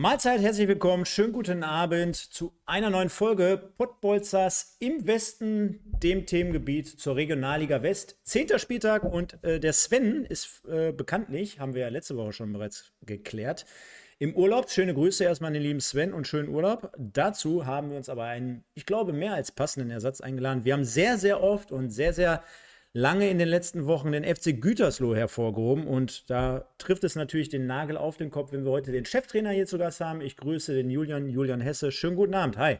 Mahlzeit, herzlich willkommen, schönen guten Abend zu einer neuen Folge Pottbolzers im Westen, dem Themengebiet zur Regionalliga West. Zehnter Spieltag und äh, der Sven ist äh, bekanntlich, haben wir ja letzte Woche schon bereits geklärt, im Urlaub. Schöne Grüße erstmal an den lieben Sven und schönen Urlaub. Dazu haben wir uns aber einen, ich glaube, mehr als passenden Ersatz eingeladen. Wir haben sehr, sehr oft und sehr, sehr lange in den letzten Wochen den FC Gütersloh hervorgehoben und da trifft es natürlich den Nagel auf den Kopf, wenn wir heute den Cheftrainer hier zu Gast haben. Ich grüße den Julian, Julian Hesse. Schönen guten Abend. Hi.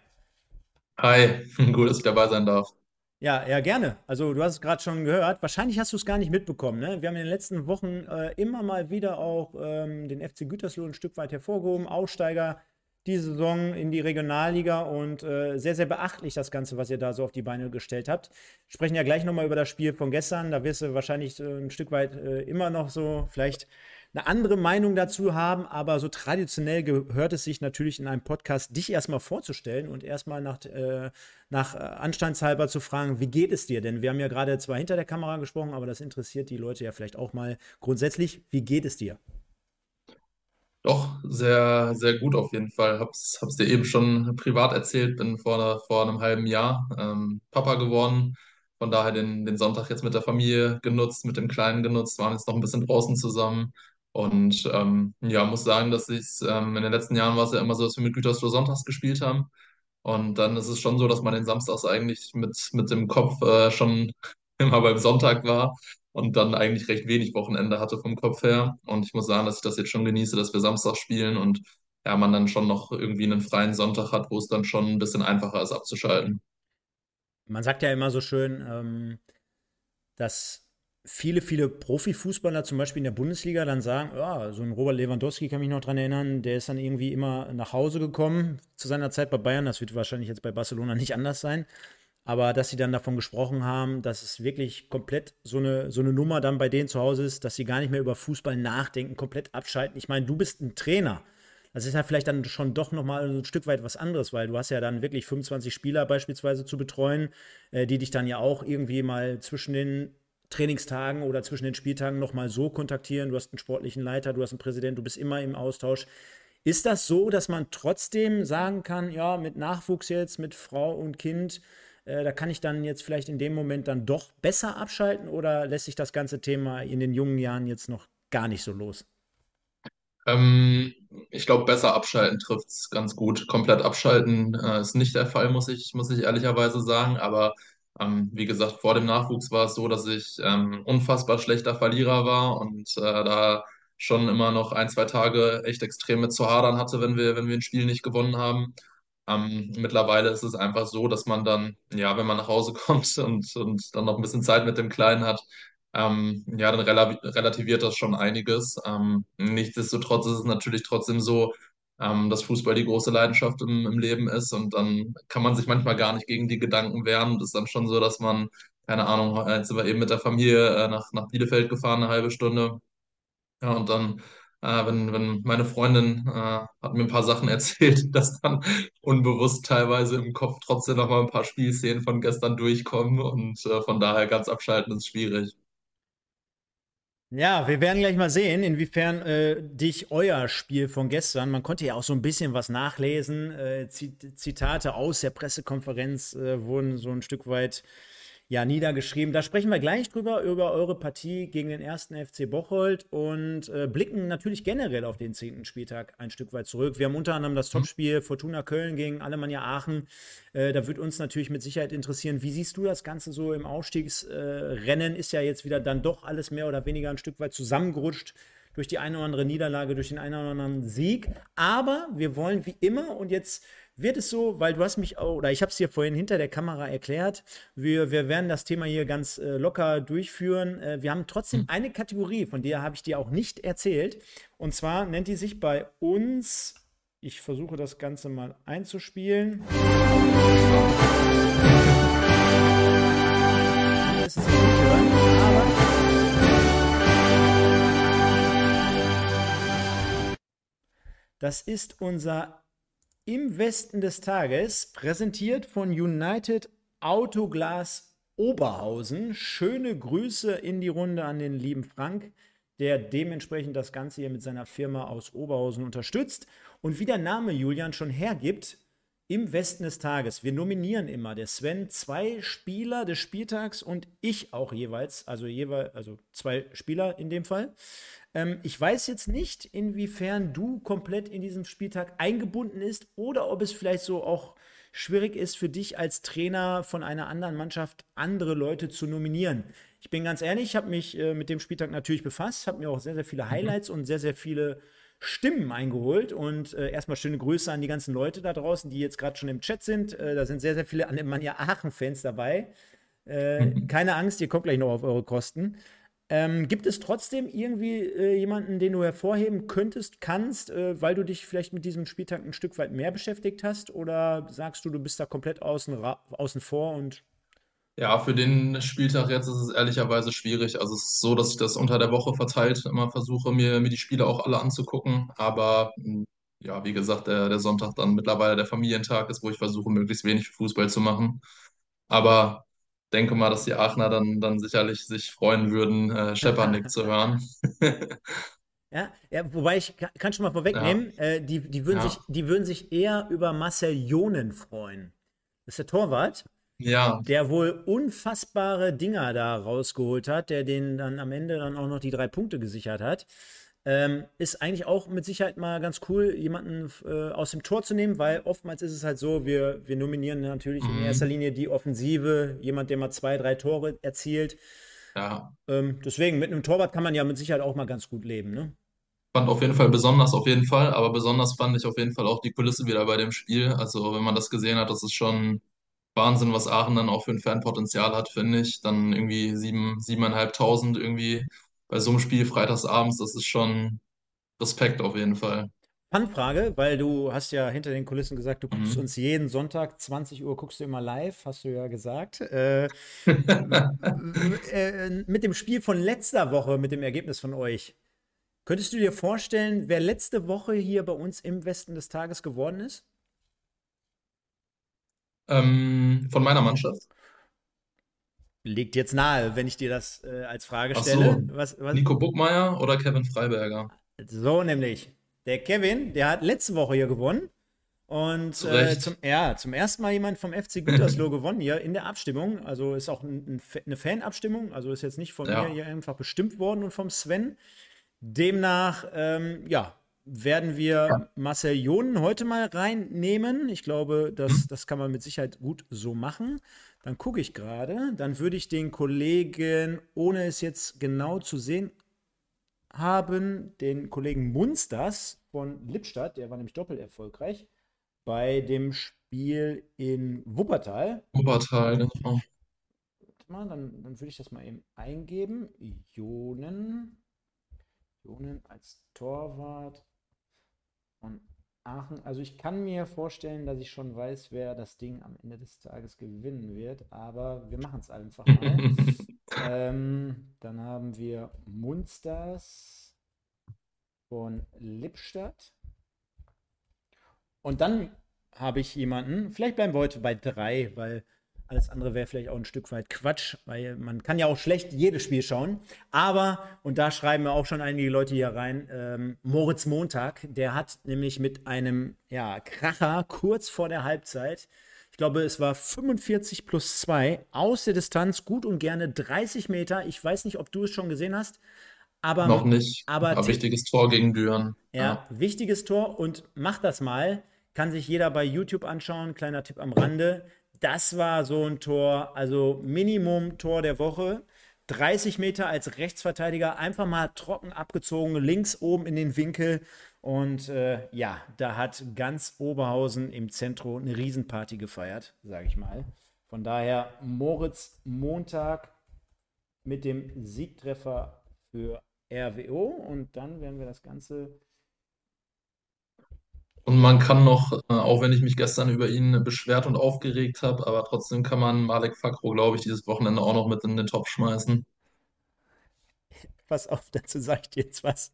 Hi, gut, dass ich dabei sein darf. Ja, ja, gerne. Also du hast es gerade schon gehört. Wahrscheinlich hast du es gar nicht mitbekommen. Ne? Wir haben in den letzten Wochen äh, immer mal wieder auch ähm, den FC Gütersloh ein Stück weit hervorgehoben. Aussteiger die Saison in die Regionalliga und äh, sehr, sehr beachtlich das Ganze, was ihr da so auf die Beine gestellt habt. Sprechen ja gleich nochmal über das Spiel von gestern. Da wirst du wahrscheinlich äh, ein Stück weit äh, immer noch so vielleicht eine andere Meinung dazu haben, aber so traditionell gehört es sich natürlich in einem Podcast, dich erstmal vorzustellen und erstmal nach, äh, nach äh, Anstandshalber zu fragen, wie geht es dir? Denn wir haben ja gerade zwar hinter der Kamera gesprochen, aber das interessiert die Leute ja vielleicht auch mal grundsätzlich. Wie geht es dir? Doch, sehr, sehr gut auf jeden Fall. Hab's, hab's dir eben schon privat erzählt, bin vor, vor einem halben Jahr ähm, Papa geworden. Von daher den, den Sonntag jetzt mit der Familie genutzt, mit dem Kleinen genutzt, waren jetzt noch ein bisschen draußen zusammen. Und ähm, ja, muss sagen, dass ich ähm, in den letzten Jahren war es ja immer so, dass wir mit Gütersloh sonntags gespielt haben. Und dann ist es schon so, dass man den Samstags eigentlich mit, mit dem Kopf äh, schon immer beim Sonntag war und dann eigentlich recht wenig Wochenende hatte vom Kopf her. Und ich muss sagen, dass ich das jetzt schon genieße, dass wir Samstag spielen und ja, man dann schon noch irgendwie einen freien Sonntag hat, wo es dann schon ein bisschen einfacher ist abzuschalten. Man sagt ja immer so schön, ähm, dass viele, viele Profifußballer zum Beispiel in der Bundesliga dann sagen, ja, so ein Robert Lewandowski kann mich noch dran erinnern, der ist dann irgendwie immer nach Hause gekommen zu seiner Zeit bei Bayern. Das wird wahrscheinlich jetzt bei Barcelona nicht anders sein. Aber dass sie dann davon gesprochen haben, dass es wirklich komplett so eine, so eine Nummer dann bei denen zu Hause ist, dass sie gar nicht mehr über Fußball nachdenken, komplett abschalten. Ich meine, du bist ein Trainer. Das ist ja vielleicht dann schon doch nochmal ein Stück weit was anderes, weil du hast ja dann wirklich 25 Spieler beispielsweise zu betreuen, äh, die dich dann ja auch irgendwie mal zwischen den Trainingstagen oder zwischen den Spieltagen nochmal so kontaktieren. Du hast einen sportlichen Leiter, du hast einen Präsidenten, du bist immer im Austausch. Ist das so, dass man trotzdem sagen kann, ja, mit Nachwuchs jetzt, mit Frau und Kind, äh, da kann ich dann jetzt vielleicht in dem Moment dann doch besser abschalten oder lässt sich das ganze Thema in den jungen Jahren jetzt noch gar nicht so los? Ähm, ich glaube, besser abschalten trifft es ganz gut. Komplett abschalten äh, ist nicht der Fall, muss ich, muss ich ehrlicherweise sagen. Aber ähm, wie gesagt, vor dem Nachwuchs war es so, dass ich ähm, unfassbar schlechter Verlierer war und äh, da schon immer noch ein, zwei Tage echt extrem mit zu hadern hatte, wenn wir, wenn wir ein Spiel nicht gewonnen haben. Ähm, mittlerweile ist es einfach so, dass man dann, ja, wenn man nach Hause kommt und, und dann noch ein bisschen Zeit mit dem Kleinen hat, ähm, ja, dann rela relativiert das schon einiges. Ähm, nichtsdestotrotz ist es natürlich trotzdem so, ähm, dass Fußball die große Leidenschaft im, im Leben ist und dann kann man sich manchmal gar nicht gegen die Gedanken wehren. Das ist dann schon so, dass man, keine Ahnung, jetzt sind wir eben mit der Familie äh, nach, nach Bielefeld gefahren, eine halbe Stunde. Ja, und dann, äh, wenn, wenn meine Freundin äh, hat mir ein paar Sachen erzählt, dass dann unbewusst teilweise im Kopf trotzdem noch mal ein paar Spielszenen von gestern durchkommen und äh, von daher ganz abschalten ist schwierig. Ja, wir werden gleich mal sehen, inwiefern äh, dich euer Spiel von gestern, man konnte ja auch so ein bisschen was nachlesen, äh, Zitate aus der Pressekonferenz äh, wurden so ein Stück weit ja, niedergeschrieben. Da sprechen wir gleich drüber, über eure Partie gegen den ersten FC Bocholt und äh, blicken natürlich generell auf den zehnten Spieltag ein Stück weit zurück. Wir haben unter anderem das mhm. Topspiel Fortuna Köln gegen Alemannia Aachen. Äh, da wird uns natürlich mit Sicherheit interessieren, wie siehst du das Ganze so im Aufstiegsrennen? Ist ja jetzt wieder dann doch alles mehr oder weniger ein Stück weit zusammengerutscht durch die eine oder andere Niederlage, durch den einen oder anderen Sieg. Aber wir wollen wie immer und jetzt wird es so, weil du hast mich auch, oder ich habe es dir vorhin hinter der Kamera erklärt, wir, wir werden das Thema hier ganz äh, locker durchführen. Äh, wir haben trotzdem mhm. eine Kategorie, von der habe ich dir auch nicht erzählt. Und zwar nennt die sich bei uns, ich versuche das Ganze mal einzuspielen. Das ist nicht hören, aber Das ist unser im Westen des Tages, präsentiert von United Autoglas Oberhausen. Schöne Grüße in die Runde an den lieben Frank. der dementsprechend das Ganze hier mit seiner Firma aus Oberhausen unterstützt. Und wie der Name Julian schon hergibt, im Westen des Tages. Wir nominieren immer, der Sven, zwei Spieler des Spieltags und ich auch jeweils, also jeweils, also zwei Spieler in dem Fall. Ähm, ich weiß jetzt nicht, inwiefern du komplett in diesem Spieltag eingebunden ist oder ob es vielleicht so auch schwierig ist für dich als Trainer von einer anderen Mannschaft andere Leute zu nominieren. Ich bin ganz ehrlich, ich habe mich äh, mit dem Spieltag natürlich befasst, habe mir auch sehr, sehr viele mhm. Highlights mhm. und sehr, sehr viele Stimmen eingeholt. Und äh, erstmal schöne Grüße an die ganzen Leute da draußen, die jetzt gerade schon im Chat sind. Äh, da sind sehr, sehr viele Alemannia Aachen-Fans dabei. Äh, mhm. Keine Angst, ihr kommt gleich noch auf eure Kosten. Ähm, gibt es trotzdem irgendwie äh, jemanden, den du hervorheben könntest, kannst, äh, weil du dich vielleicht mit diesem Spieltag ein Stück weit mehr beschäftigt hast? Oder sagst du, du bist da komplett außen, außen vor und ja, für den Spieltag jetzt ist es ehrlicherweise schwierig. Also es ist so, dass ich das unter der Woche verteilt immer versuche, mir, mir die Spiele auch alle anzugucken. Aber hm, ja, wie gesagt, der, der Sonntag dann mittlerweile der Familientag ist, wo ich versuche, möglichst wenig Fußball zu machen. Aber denke mal, dass die Aachener dann, dann sicherlich sich freuen würden, äh, Schepernick zu hören. Ja, ja, wobei ich kann schon mal vorwegnehmen, ja. äh, die, die, würden ja. sich, die würden sich eher über Marcel Jonen freuen. Das ist der Torwart. Ja. Der wohl unfassbare Dinger da rausgeholt hat, der den dann am Ende dann auch noch die drei Punkte gesichert hat. Ähm, ist eigentlich auch mit Sicherheit mal ganz cool, jemanden äh, aus dem Tor zu nehmen, weil oftmals ist es halt so, wir, wir nominieren natürlich mhm. in erster Linie die Offensive, jemand, der mal zwei, drei Tore erzielt. Ja. Ähm, deswegen, mit einem Torwart kann man ja mit Sicherheit auch mal ganz gut leben, ne? Fand auf jeden Fall besonders, auf jeden Fall, aber besonders fand ich auf jeden Fall auch die Kulisse wieder bei dem Spiel. Also, wenn man das gesehen hat, das ist schon Wahnsinn, was Aachen dann auch für ein Fanpotenzial hat, finde ich. Dann irgendwie sieben, siebeneinhalbtausend irgendwie bei so einem Spiel freitagsabends, das ist schon Respekt auf jeden Fall. Fanfrage, weil du hast ja hinter den Kulissen gesagt, du guckst mhm. uns jeden Sonntag 20 Uhr guckst du immer live, hast du ja gesagt. Äh, äh, mit dem Spiel von letzter Woche, mit dem Ergebnis von euch, könntest du dir vorstellen, wer letzte Woche hier bei uns im Westen des Tages geworden ist? Ähm, von meiner Mannschaft. Liegt jetzt nahe, wenn ich dir das äh, als Frage stelle. So. Was, was? Nico Buckmeier oder Kevin Freiberger? So nämlich. Der Kevin, der hat letzte Woche hier gewonnen. Und äh, zum, ja, zum ersten Mal jemand vom FC Gütersloh gewonnen hier in der Abstimmung. Also ist auch ein, eine Fanabstimmung. Also ist jetzt nicht von ja. mir hier einfach bestimmt worden und vom Sven. Demnach, ähm, ja, werden wir Marcel Jonen heute mal reinnehmen. Ich glaube, das, mhm. das kann man mit Sicherheit gut so machen. Dann gucke ich gerade. Dann würde ich den Kollegen, ohne es jetzt genau zu sehen haben, den Kollegen Munsters von Lippstadt, der war nämlich doppelt erfolgreich, bei dem Spiel in Wuppertal. Wuppertal, genau. Mal, dann, dann würde ich das mal eben eingeben. Jonen. Jonen als Torwart von Aachen. Also ich kann mir vorstellen, dass ich schon weiß, wer das Ding am Ende des Tages gewinnen wird, aber wir machen es einfach mal. ähm, dann haben wir Munsters von Lippstadt. Und dann habe ich jemanden, vielleicht bleiben wir heute bei drei, weil alles andere wäre vielleicht auch ein Stück weit Quatsch, weil man kann ja auch schlecht jedes Spiel schauen. Aber, und da schreiben wir auch schon einige Leute hier rein, ähm, Moritz Montag, der hat nämlich mit einem ja, Kracher kurz vor der Halbzeit, ich glaube, es war 45 plus 2, aus der Distanz gut und gerne 30 Meter. Ich weiß nicht, ob du es schon gesehen hast. Aber, Noch nicht. Aber, aber wichtiges Tor gegen Düren. Ja, ja, wichtiges Tor und mach das mal. Kann sich jeder bei YouTube anschauen. Kleiner Tipp am Rande das war so ein Tor, also Minimum Tor der Woche. 30 Meter als Rechtsverteidiger, einfach mal trocken abgezogen, links oben in den Winkel. Und äh, ja, da hat ganz Oberhausen im Zentrum eine Riesenparty gefeiert, sage ich mal. Von daher Moritz Montag mit dem Siegtreffer für RWO. Und dann werden wir das Ganze und man kann noch, äh, auch wenn ich mich gestern über ihn beschwert und aufgeregt habe, aber trotzdem kann man Malek Fakro, glaube ich, dieses Wochenende auch noch mit in den Topf schmeißen. Pass auf, dazu sage ich dir jetzt was.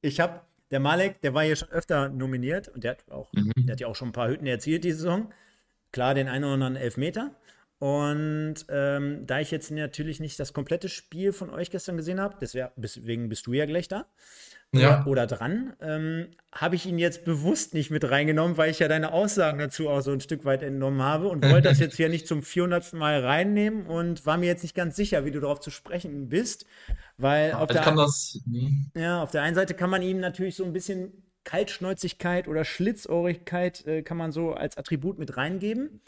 Ich habe, der Malek, der war hier schon öfter nominiert und der hat auch, mhm. der hat ja auch schon ein paar Hütten erzielt diese Saison. Klar, den einen oder anderen Elfmeter. Und ähm, da ich jetzt natürlich nicht das komplette Spiel von euch gestern gesehen habe, deswegen bist du ja gleich da Ja, oder, oder dran, ähm, habe ich ihn jetzt bewusst nicht mit reingenommen, weil ich ja deine Aussagen dazu auch so ein Stück weit entnommen habe und wollte das jetzt hier nicht zum 400. Mal reinnehmen und war mir jetzt nicht ganz sicher, wie du darauf zu sprechen bist, weil auf ich kann der, das. hm, ja, auf der einen Seite kann man ihm natürlich so ein bisschen Kaltschnäuzigkeit oder Schlitzohrigkeit äh, kann man so als Attribut mit reingeben.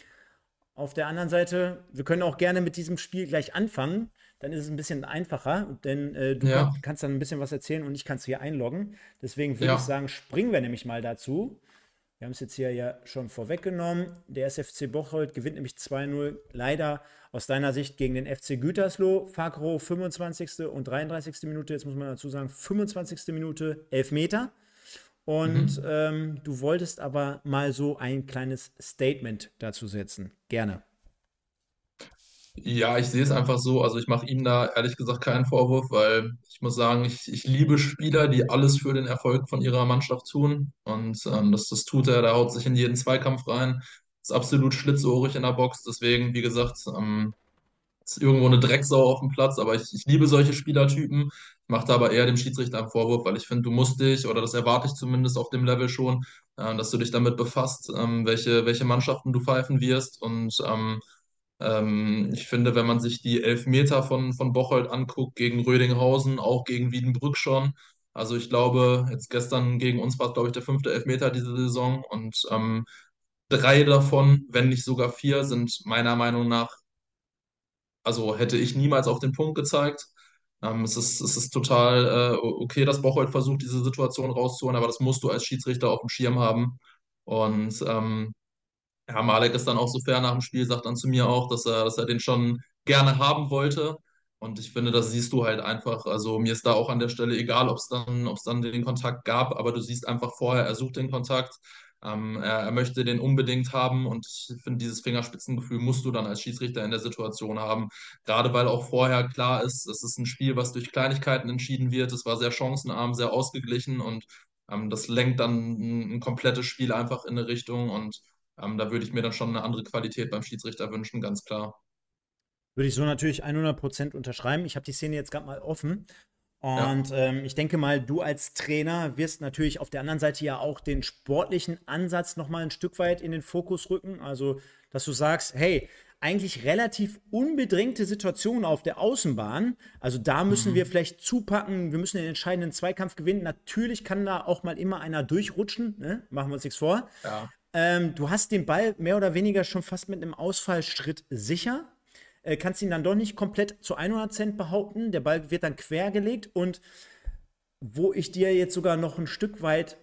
Auf der anderen Seite, wir können auch gerne mit diesem Spiel gleich anfangen. Dann ist es ein bisschen einfacher, denn äh, du Ja, kannst dann ein bisschen was erzählen und ich kann es hier einloggen. Deswegen würde ich ja. sagen, springen wir nämlich mal dazu. Wir haben es jetzt hier ja schon vorweggenommen. Der SFC Bocholt gewinnt nämlich 2-0. Leider aus deiner Sicht gegen den FC Gütersloh. Fakro 25. und 33. Minute. Jetzt muss man dazu sagen, 25. Minute, Elfmeter. Und Mhm. ähm, du wolltest aber mal so ein kleines Statement dazu setzen. Gerne. Ja, ich sehe es einfach so. Also ich mache ihm da ehrlich gesagt keinen Vorwurf, weil ich muss sagen, ich, ich liebe Spieler, die alles für den Erfolg von ihrer Mannschaft tun. Und ähm, das, das tut er, der haut sich in jeden Zweikampf rein, ist absolut schlitzohrig in der Box. Deswegen, wie gesagt, ähm, ist irgendwo eine Drecksau auf dem Platz, aber ich, ich liebe solche Spielertypen. Ich mache da aber eher dem Schiedsrichter einen Vorwurf, weil ich finde, du musst dich, oder das erwarte ich zumindest auf dem Level schon, äh, dass du dich damit befasst, ähm, welche, welche Mannschaften du pfeifen wirst. Und ähm, ähm, ich finde, wenn man sich die Elfmeter von, von Bocholt anguckt, gegen Rödinghausen, auch gegen Wiedenbrück schon. Also ich glaube, jetzt gestern gegen uns war es, glaube ich, der fünfte Elfmeter diese Saison und ähm, drei davon, wenn nicht sogar vier, sind meiner Meinung nach also hätte ich niemals auf den Punkt gezeigt. Ähm, es ist, es ist total äh, okay, dass Bocholt versucht, diese Situation rauszuholen, aber das musst du als Schiedsrichter auf dem Schirm haben. Und ähm, ja, Malek ist dann auch so fair nach dem Spiel, sagt dann zu mir auch, dass er, dass er den schon gerne haben wollte. Und ich finde, das siehst du halt einfach. Also mir ist da auch an der Stelle egal, ob es dann, dann den Kontakt gab, aber du siehst einfach vorher, er sucht den Kontakt. Ähm, er, er möchte den unbedingt haben und ich finde, dieses Fingerspitzengefühl musst du dann als Schiedsrichter in der Situation haben. Gerade weil auch vorher klar ist, es ist ein Spiel, was durch Kleinigkeiten entschieden wird. Es war sehr chancenarm, sehr ausgeglichen und ähm, das lenkt dann ein, ein komplettes Spiel einfach in eine Richtung und ähm, da würde ich mir dann schon eine andere Qualität beim Schiedsrichter wünschen, ganz klar. Würde ich so natürlich 100% unterschreiben. Ich habe die Szene jetzt gerade mal offen. Ja, Und ähm, ich denke mal, du als Trainer wirst natürlich auf der anderen Seite ja auch den sportlichen Ansatz noch mal ein Stück weit in den Fokus rücken. Also, dass du sagst, hey, eigentlich relativ unbedrängte Situation auf der Außenbahn. Also da müssen wir mhm. vielleicht zupacken, wir müssen den entscheidenden Zweikampf gewinnen. Natürlich kann da auch mal immer einer durchrutschen, ne? machen wir uns nichts vor. ja, Ähm, du hast den Ball mehr oder weniger schon fast mit einem Ausfallschritt sicher. Äh, kannst ihn dann doch nicht komplett zu 100% behaupten. Der Ball wird dann quergelegt und wo ich dir jetzt sogar noch ein Stück weit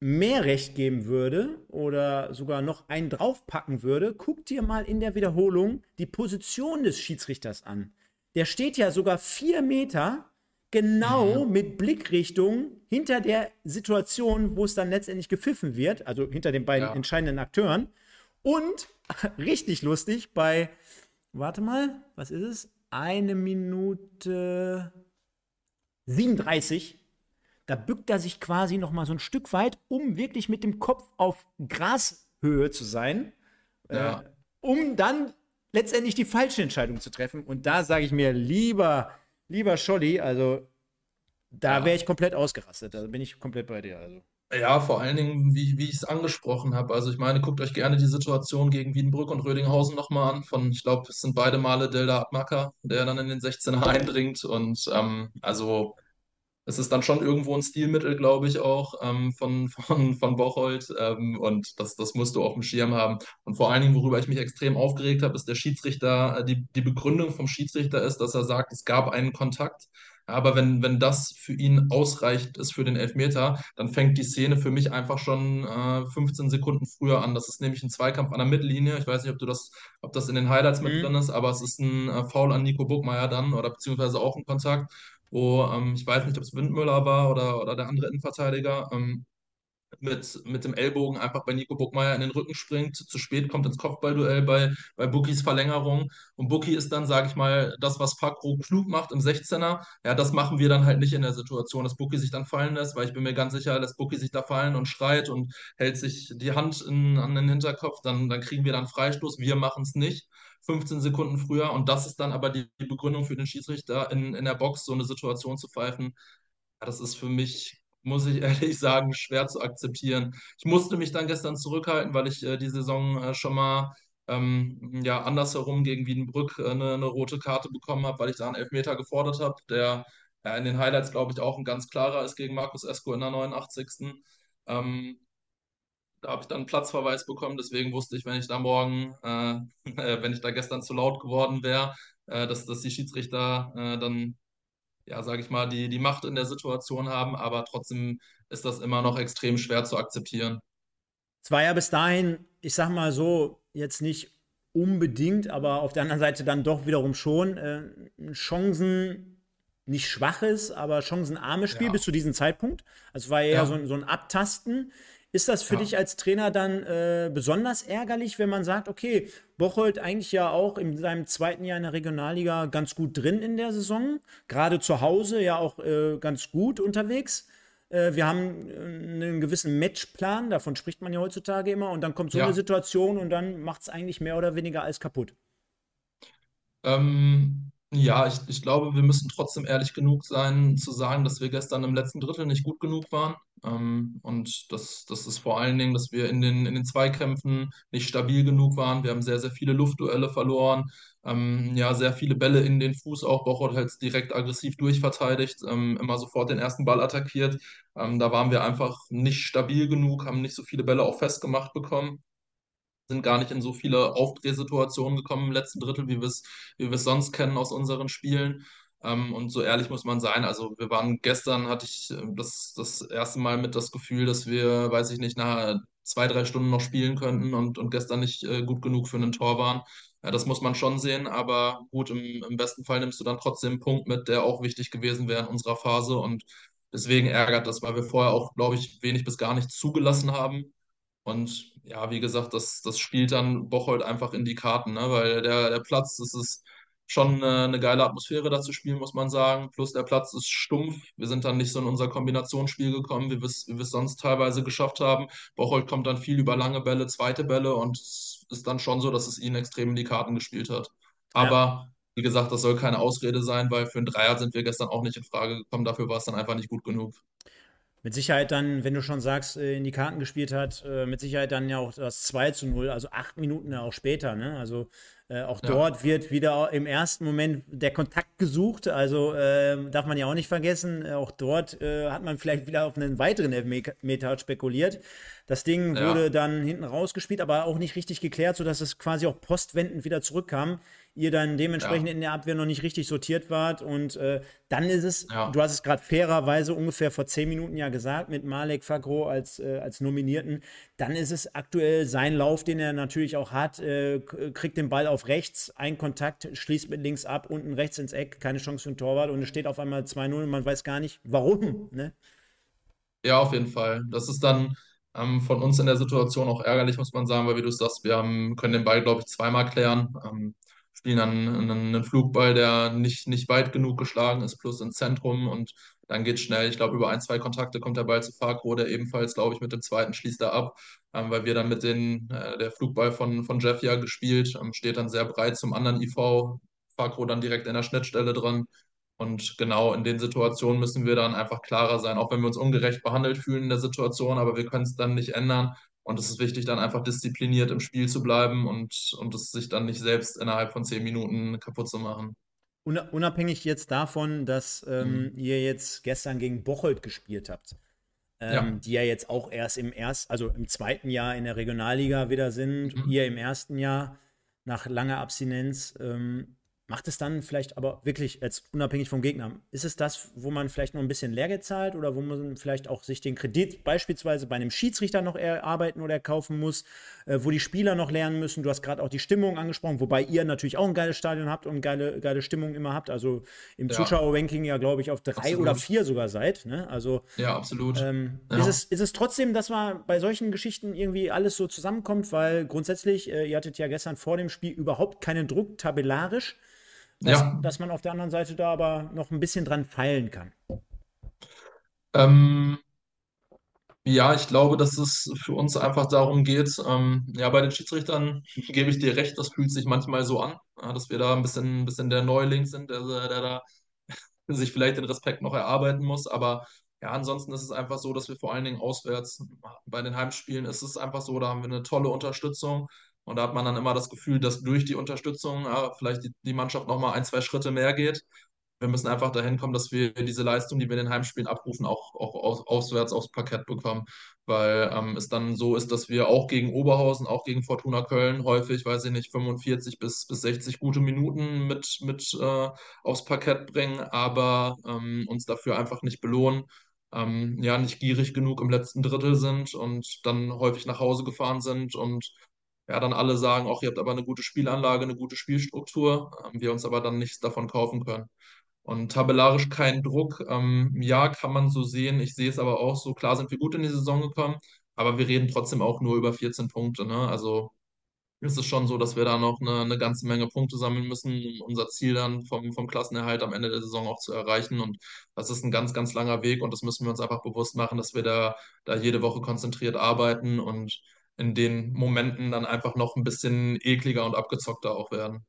mehr Recht geben würde oder sogar noch einen draufpacken würde, guck dir mal in der Wiederholung die Position des Schiedsrichters an. Der steht ja sogar vier Meter genau mit Blickrichtung hinter der Situation, wo es dann letztendlich gepfiffen wird, also hinter den beiden ja, entscheidenden Akteuren. Und richtig lustig bei, warte mal, was ist es? Eine Minute 37 da bückt er sich quasi noch mal so ein Stück weit, um wirklich mit dem Kopf auf Grashöhe zu sein, äh, ja, um dann letztendlich die falsche Entscheidung zu treffen. Und da sage ich mir, lieber, lieber Scholli, also da wäre ja. ich komplett ausgerastet. Da bin ich komplett bei dir. Also. Ja, vor allen Dingen, wie, wie ich es angesprochen habe. Also ich meine, guckt euch gerne die Situation gegen Wiedenbrück und Rödinghausen nochmal an. Von, ich glaube, es sind beide Male Delda Abmacker, der dann in den 16er eindringt. Und ähm, also es ist dann schon irgendwo ein Stilmittel, glaube ich, auch ähm, von, von, von Bocholt. Ähm, und das, das musst du auf dem Schirm haben. Und vor allen Dingen, worüber ich mich extrem aufgeregt habe, ist der Schiedsrichter, äh, die, die Begründung vom Schiedsrichter ist, dass er sagt, es gab einen Kontakt. Aber wenn, wenn das für ihn ausreicht ist für den Elfmeter, dann fängt die Szene für mich einfach schon äh, 15 Sekunden früher an. Das ist nämlich ein Zweikampf an der Mittellinie. Ich weiß nicht, ob du das, ob das in den Highlights mit Mhm. drin ist, aber es ist ein äh, Foul an Nico Burgmeier dann oder beziehungsweise auch ein Kontakt wo ähm, ich weiß nicht, ob es Windmüller war oder, oder der andere Innenverteidiger. Ähm, mit, mit dem Ellbogen einfach bei Nico Buckmeier in den Rücken springt, zu spät kommt ins Kopfballduell bei, bei Bookies Verlängerung. Und Bookie ist dann, sage ich mal, das, was Fakro klug macht im 16er. Ja, das machen wir dann halt nicht in der Situation, dass Bookie sich dann fallen lässt, weil ich bin mir ganz sicher, dass Bookie sich da fallen und schreit und hält sich die Hand in, an den Hinterkopf, dann, dann kriegen wir dann Freistoß. Wir machen es nicht. 15 Sekunden früher. Und das ist dann aber die, Begründung für den Schiedsrichter, in, in der Box so eine Situation zu pfeifen. Ja, das ist für mich muss ich ehrlich sagen, schwer zu akzeptieren. Ich musste mich dann gestern zurückhalten, weil ich äh, die Saison äh, schon mal ähm, ja, andersherum gegen Wiedenbrück äh, eine, eine, rote Karte bekommen habe, weil ich da einen Elfmeter gefordert habe, der ja, in den Highlights, glaube ich, auch ein ganz klarer ist gegen Markus Esko in der 89. Ähm, da habe ich dann einen Platzverweis bekommen, deswegen wusste ich, wenn ich da morgen, äh, wenn ich da gestern zu laut geworden wäre, äh, dass, dass die Schiedsrichter äh, dann ja, sage ich mal, die, die Macht in der Situation haben, aber trotzdem ist das immer noch extrem schwer zu akzeptieren. Es war ja bis dahin, ich sag mal so, jetzt nicht unbedingt, aber auf der anderen Seite dann doch wiederum schon äh, Chancen, nicht schwaches, aber chancenarmes Spiel ja. bis zu diesem Zeitpunkt. Also war eher ja. so, so ein Abtasten. Ist das für ja. dich als Trainer dann äh, besonders ärgerlich, wenn man sagt, okay, Bocholt eigentlich ja auch in seinem zweiten Jahr in der Regionalliga ganz gut drin in der Saison, gerade zu Hause ja auch äh, ganz gut unterwegs. Äh, wir haben äh, einen gewissen Matchplan, davon spricht man ja heutzutage immer, und dann kommt so ja. eine Situation und dann macht es eigentlich mehr oder weniger alles kaputt. Ähm, ja, ich, ich glaube, wir müssen trotzdem ehrlich genug sein, zu sagen, dass wir gestern im letzten Drittel nicht gut genug waren. Ähm, und das, das ist vor allen Dingen, dass wir in den, in den Zweikämpfen nicht stabil genug waren. Wir haben sehr, sehr viele Luftduelle verloren. Ähm, ja, sehr viele Bälle in den Fuß. Auch Bocholt halt direkt aggressiv durchverteidigt, ähm, immer sofort den ersten Ball attackiert. Ähm, da waren wir einfach nicht stabil genug, haben nicht so viele Bälle auch festgemacht bekommen sind gar nicht in so viele Aufdrehsituationen gekommen im letzten Drittel, wie wir es wie wir es sonst kennen aus unseren Spielen. Ähm, und so ehrlich muss man sein. Also wir waren gestern, hatte ich äh, das, das erste Mal mit das Gefühl, dass wir, weiß ich nicht, nach zwei, drei Stunden noch spielen könnten und, und gestern nicht äh, gut genug für einen Tor waren. Ja, das muss man schon sehen, aber gut, im, im besten Fall nimmst du dann trotzdem einen Punkt mit, der auch wichtig gewesen wäre in unserer Phase und deswegen ärgert das, weil wir vorher auch, glaube ich, wenig bis gar nicht zugelassen haben. Und ja, wie gesagt, das, das spielt dann Bocholt einfach in die Karten, ne? weil der, der Platz, das ist schon eine, eine geile Atmosphäre da zu spielen, muss man sagen. Plus der Platz ist stumpf. Wir sind dann nicht so in unser Kombinationsspiel gekommen, wie wir es wie wir es sonst teilweise geschafft haben. Bocholt kommt dann viel über lange Bälle, zweite Bälle und es ist dann schon so, dass es ihnen extrem in die Karten gespielt hat. Aber ja. wie gesagt, das soll keine Ausrede sein, weil für einen Dreier sind wir gestern auch nicht in Frage gekommen. Dafür war es dann einfach nicht gut genug mit Sicherheit dann, wenn du schon sagst, äh, in die Karten gespielt hat, äh, mit Sicherheit dann ja auch das 2 zu 0, also acht Minuten auch später. Ne? Also äh, auch ja. dort wird wieder im ersten Moment der Kontakt gesucht. Also äh, darf man ja auch nicht vergessen, auch dort äh, hat man vielleicht wieder auf einen weiteren Elfmeter spekuliert. Das Ding ja. wurde dann hinten rausgespielt, aber auch nicht richtig geklärt, sodass es quasi auch postwendend wieder zurückkam ihr dann dementsprechend ja. in der Abwehr noch nicht richtig sortiert wart. Und äh, dann ist es, ja. du hast es gerade fairerweise ungefähr vor zehn Minuten ja gesagt, mit Malek Fagro als, äh, als Nominierten, dann ist es aktuell sein Lauf, den er natürlich auch hat, äh, kriegt den Ball auf rechts, ein Kontakt, schließt mit links ab, unten rechts ins Eck, keine Chance für den Torwart und es steht auf einmal 2-0 und man weiß gar nicht, warum. Ne? Ja, auf jeden Fall. Das ist dann ähm, von uns in der Situation auch ärgerlich, muss man sagen, weil wie du sagst, wir haben, können den Ball, glaube ich, zweimal klären. Ähm, spielen dann einen, Flugball, der nicht, nicht weit genug geschlagen ist, plus ins Zentrum und dann geht es schnell. Ich glaube, über ein, zwei Kontakte kommt der Ball zu Farkro, der ebenfalls, glaube ich, mit dem zweiten schließt er ab, ähm, weil wir dann mit den, äh, der Flugball von, von Jeff ja gespielt, ähm, steht dann sehr breit zum anderen IV, Farkro dann direkt in der Schnittstelle dran. Und genau in den Situationen müssen wir dann einfach klarer sein, auch wenn wir uns ungerecht behandelt fühlen in der Situation, aber wir können es dann nicht ändern. Und es ist wichtig, dann einfach diszipliniert im Spiel zu bleiben und, und es sich dann nicht selbst innerhalb von zehn Minuten kaputt zu machen. Unabhängig jetzt davon, dass ähm, mhm. ihr jetzt gestern gegen Bocholt gespielt habt, ähm, ja. die ja jetzt auch erst im ersten, also im zweiten Jahr in der Regionalliga wieder sind, mhm. ihr im ersten Jahr nach langer Abstinenz. Ähm, Macht es dann vielleicht aber wirklich jetzt unabhängig vom Gegner, ist es das, wo man vielleicht noch ein bisschen Lehrgeld zahlt oder wo man vielleicht auch sich den Kredit beispielsweise bei einem Schiedsrichter noch erarbeiten oder erkaufen muss, äh, wo die Spieler noch lernen müssen? Du hast gerade auch die Stimmung angesprochen, wobei ihr natürlich auch ein geiles Stadion habt und geile, geile Stimmung immer habt. Also im ja. Zuschauerranking ja, glaube ich, auf drei absolut. oder vier sogar seid. Ne? Also, ja, absolut. Ähm, ja. Ist, es, ist es trotzdem, dass man bei solchen Geschichten irgendwie alles so zusammenkommt, weil grundsätzlich, äh, ihr hattet ja gestern vor dem Spiel überhaupt keinen Druck tabellarisch dass, ja. dass man auf der anderen Seite da aber noch ein bisschen dran feilen kann. Ähm, ja, ich glaube, dass es für uns einfach darum geht, ähm, ja, bei den Schiedsrichtern gebe ich dir recht, das fühlt sich manchmal so an, dass wir da ein bisschen, ein bisschen der Neuling sind, der, der da sich vielleicht den Respekt noch erarbeiten muss, aber ja, ansonsten ist es einfach so, dass wir vor allen Dingen auswärts bei den Heimspielen ist es einfach so, da haben wir eine tolle Unterstützung. Und da hat man dann immer das Gefühl, dass durch die Unterstützung ja, vielleicht die, die Mannschaft nochmal ein, zwei Schritte mehr geht. Wir müssen einfach dahin kommen, dass wir diese Leistung, die wir in den Heimspielen abrufen, auch, auch aus, auswärts aufs Parkett bekommen. Weil ähm, es dann so ist, dass wir auch gegen Oberhausen, auch gegen Fortuna Köln häufig, weiß ich nicht, 45 bis, bis 60 gute Minuten mit, mit äh, aufs Parkett bringen, aber ähm, uns dafür einfach nicht belohnen. Ähm, ja, nicht gierig genug im letzten Drittel sind und dann häufig nach Hause gefahren sind und ja, dann alle sagen, auch ihr habt aber eine gute Spielanlage, eine gute Spielstruktur, ähm, wir uns aber dann nichts davon kaufen können. Und tabellarisch kein Druck. Ähm, ja, kann man so sehen. Ich sehe es aber auch so. Klar sind wir gut in die Saison gekommen, aber wir reden trotzdem auch nur über 14 Punkte. Ne? Also ist es schon so, dass wir da noch eine, eine ganze Menge Punkte sammeln müssen, um unser Ziel dann vom, vom Klassenerhalt am Ende der Saison auch zu erreichen. Und das ist ein ganz, ganz langer Weg und das müssen wir uns einfach bewusst machen, dass wir da, da jede Woche konzentriert arbeiten und in den Momenten dann einfach noch ein bisschen ekliger und abgezockter auch werden.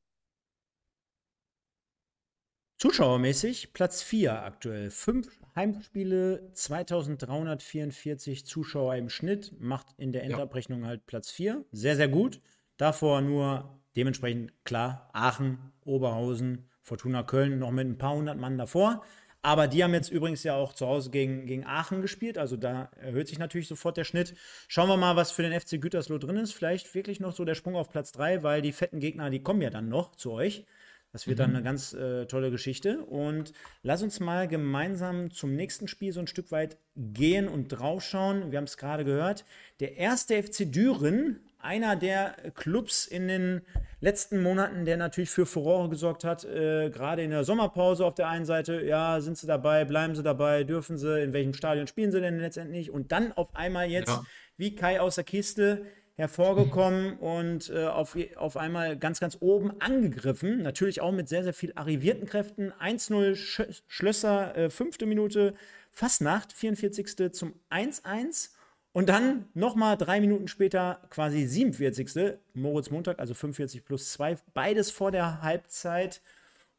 Zuschauermäßig Platz 4 aktuell. Fünf Heimspiele, 2344 Zuschauer im Schnitt, macht in der Endabrechnung ja. halt Platz 4. Sehr, sehr gut. Davor nur dementsprechend klar Aachen, Oberhausen, Fortuna Köln noch mit ein paar hundert Mann davor. Aber die haben jetzt übrigens ja auch zu Hause gegen, gegen Aachen gespielt. Also da erhöht sich natürlich sofort der Schnitt. Schauen wir mal, was für den FC Gütersloh drin ist. Vielleicht wirklich noch so der Sprung auf Platz 3, weil die fetten Gegner, die kommen ja dann noch zu euch. Das wird mhm. dann eine ganz äh, tolle Geschichte. Und lass uns mal gemeinsam zum nächsten Spiel so ein Stück weit gehen und draufschauen. Wir haben es gerade gehört. Der erste FC Düren einer der Clubs in den letzten Monaten, der natürlich für Furore gesorgt hat, äh, gerade in der Sommerpause auf der einen Seite, ja, sind sie dabei, bleiben sie dabei, dürfen sie, in welchem Stadion spielen sie denn letztendlich? Und dann auf einmal jetzt, ja. wie Kai aus der Kiste, hervorgekommen und äh, auf, auf einmal ganz, ganz oben angegriffen. Natürlich auch mit sehr, sehr viel arrivierten Kräften. 1-0 Sch Schlösser, äh, fünfte Minute, Fastnacht, 44. zum 1-1. Und dann nochmal drei Minuten später, quasi 47. Moritz Montag, also 45 plus 2, beides vor der Halbzeit.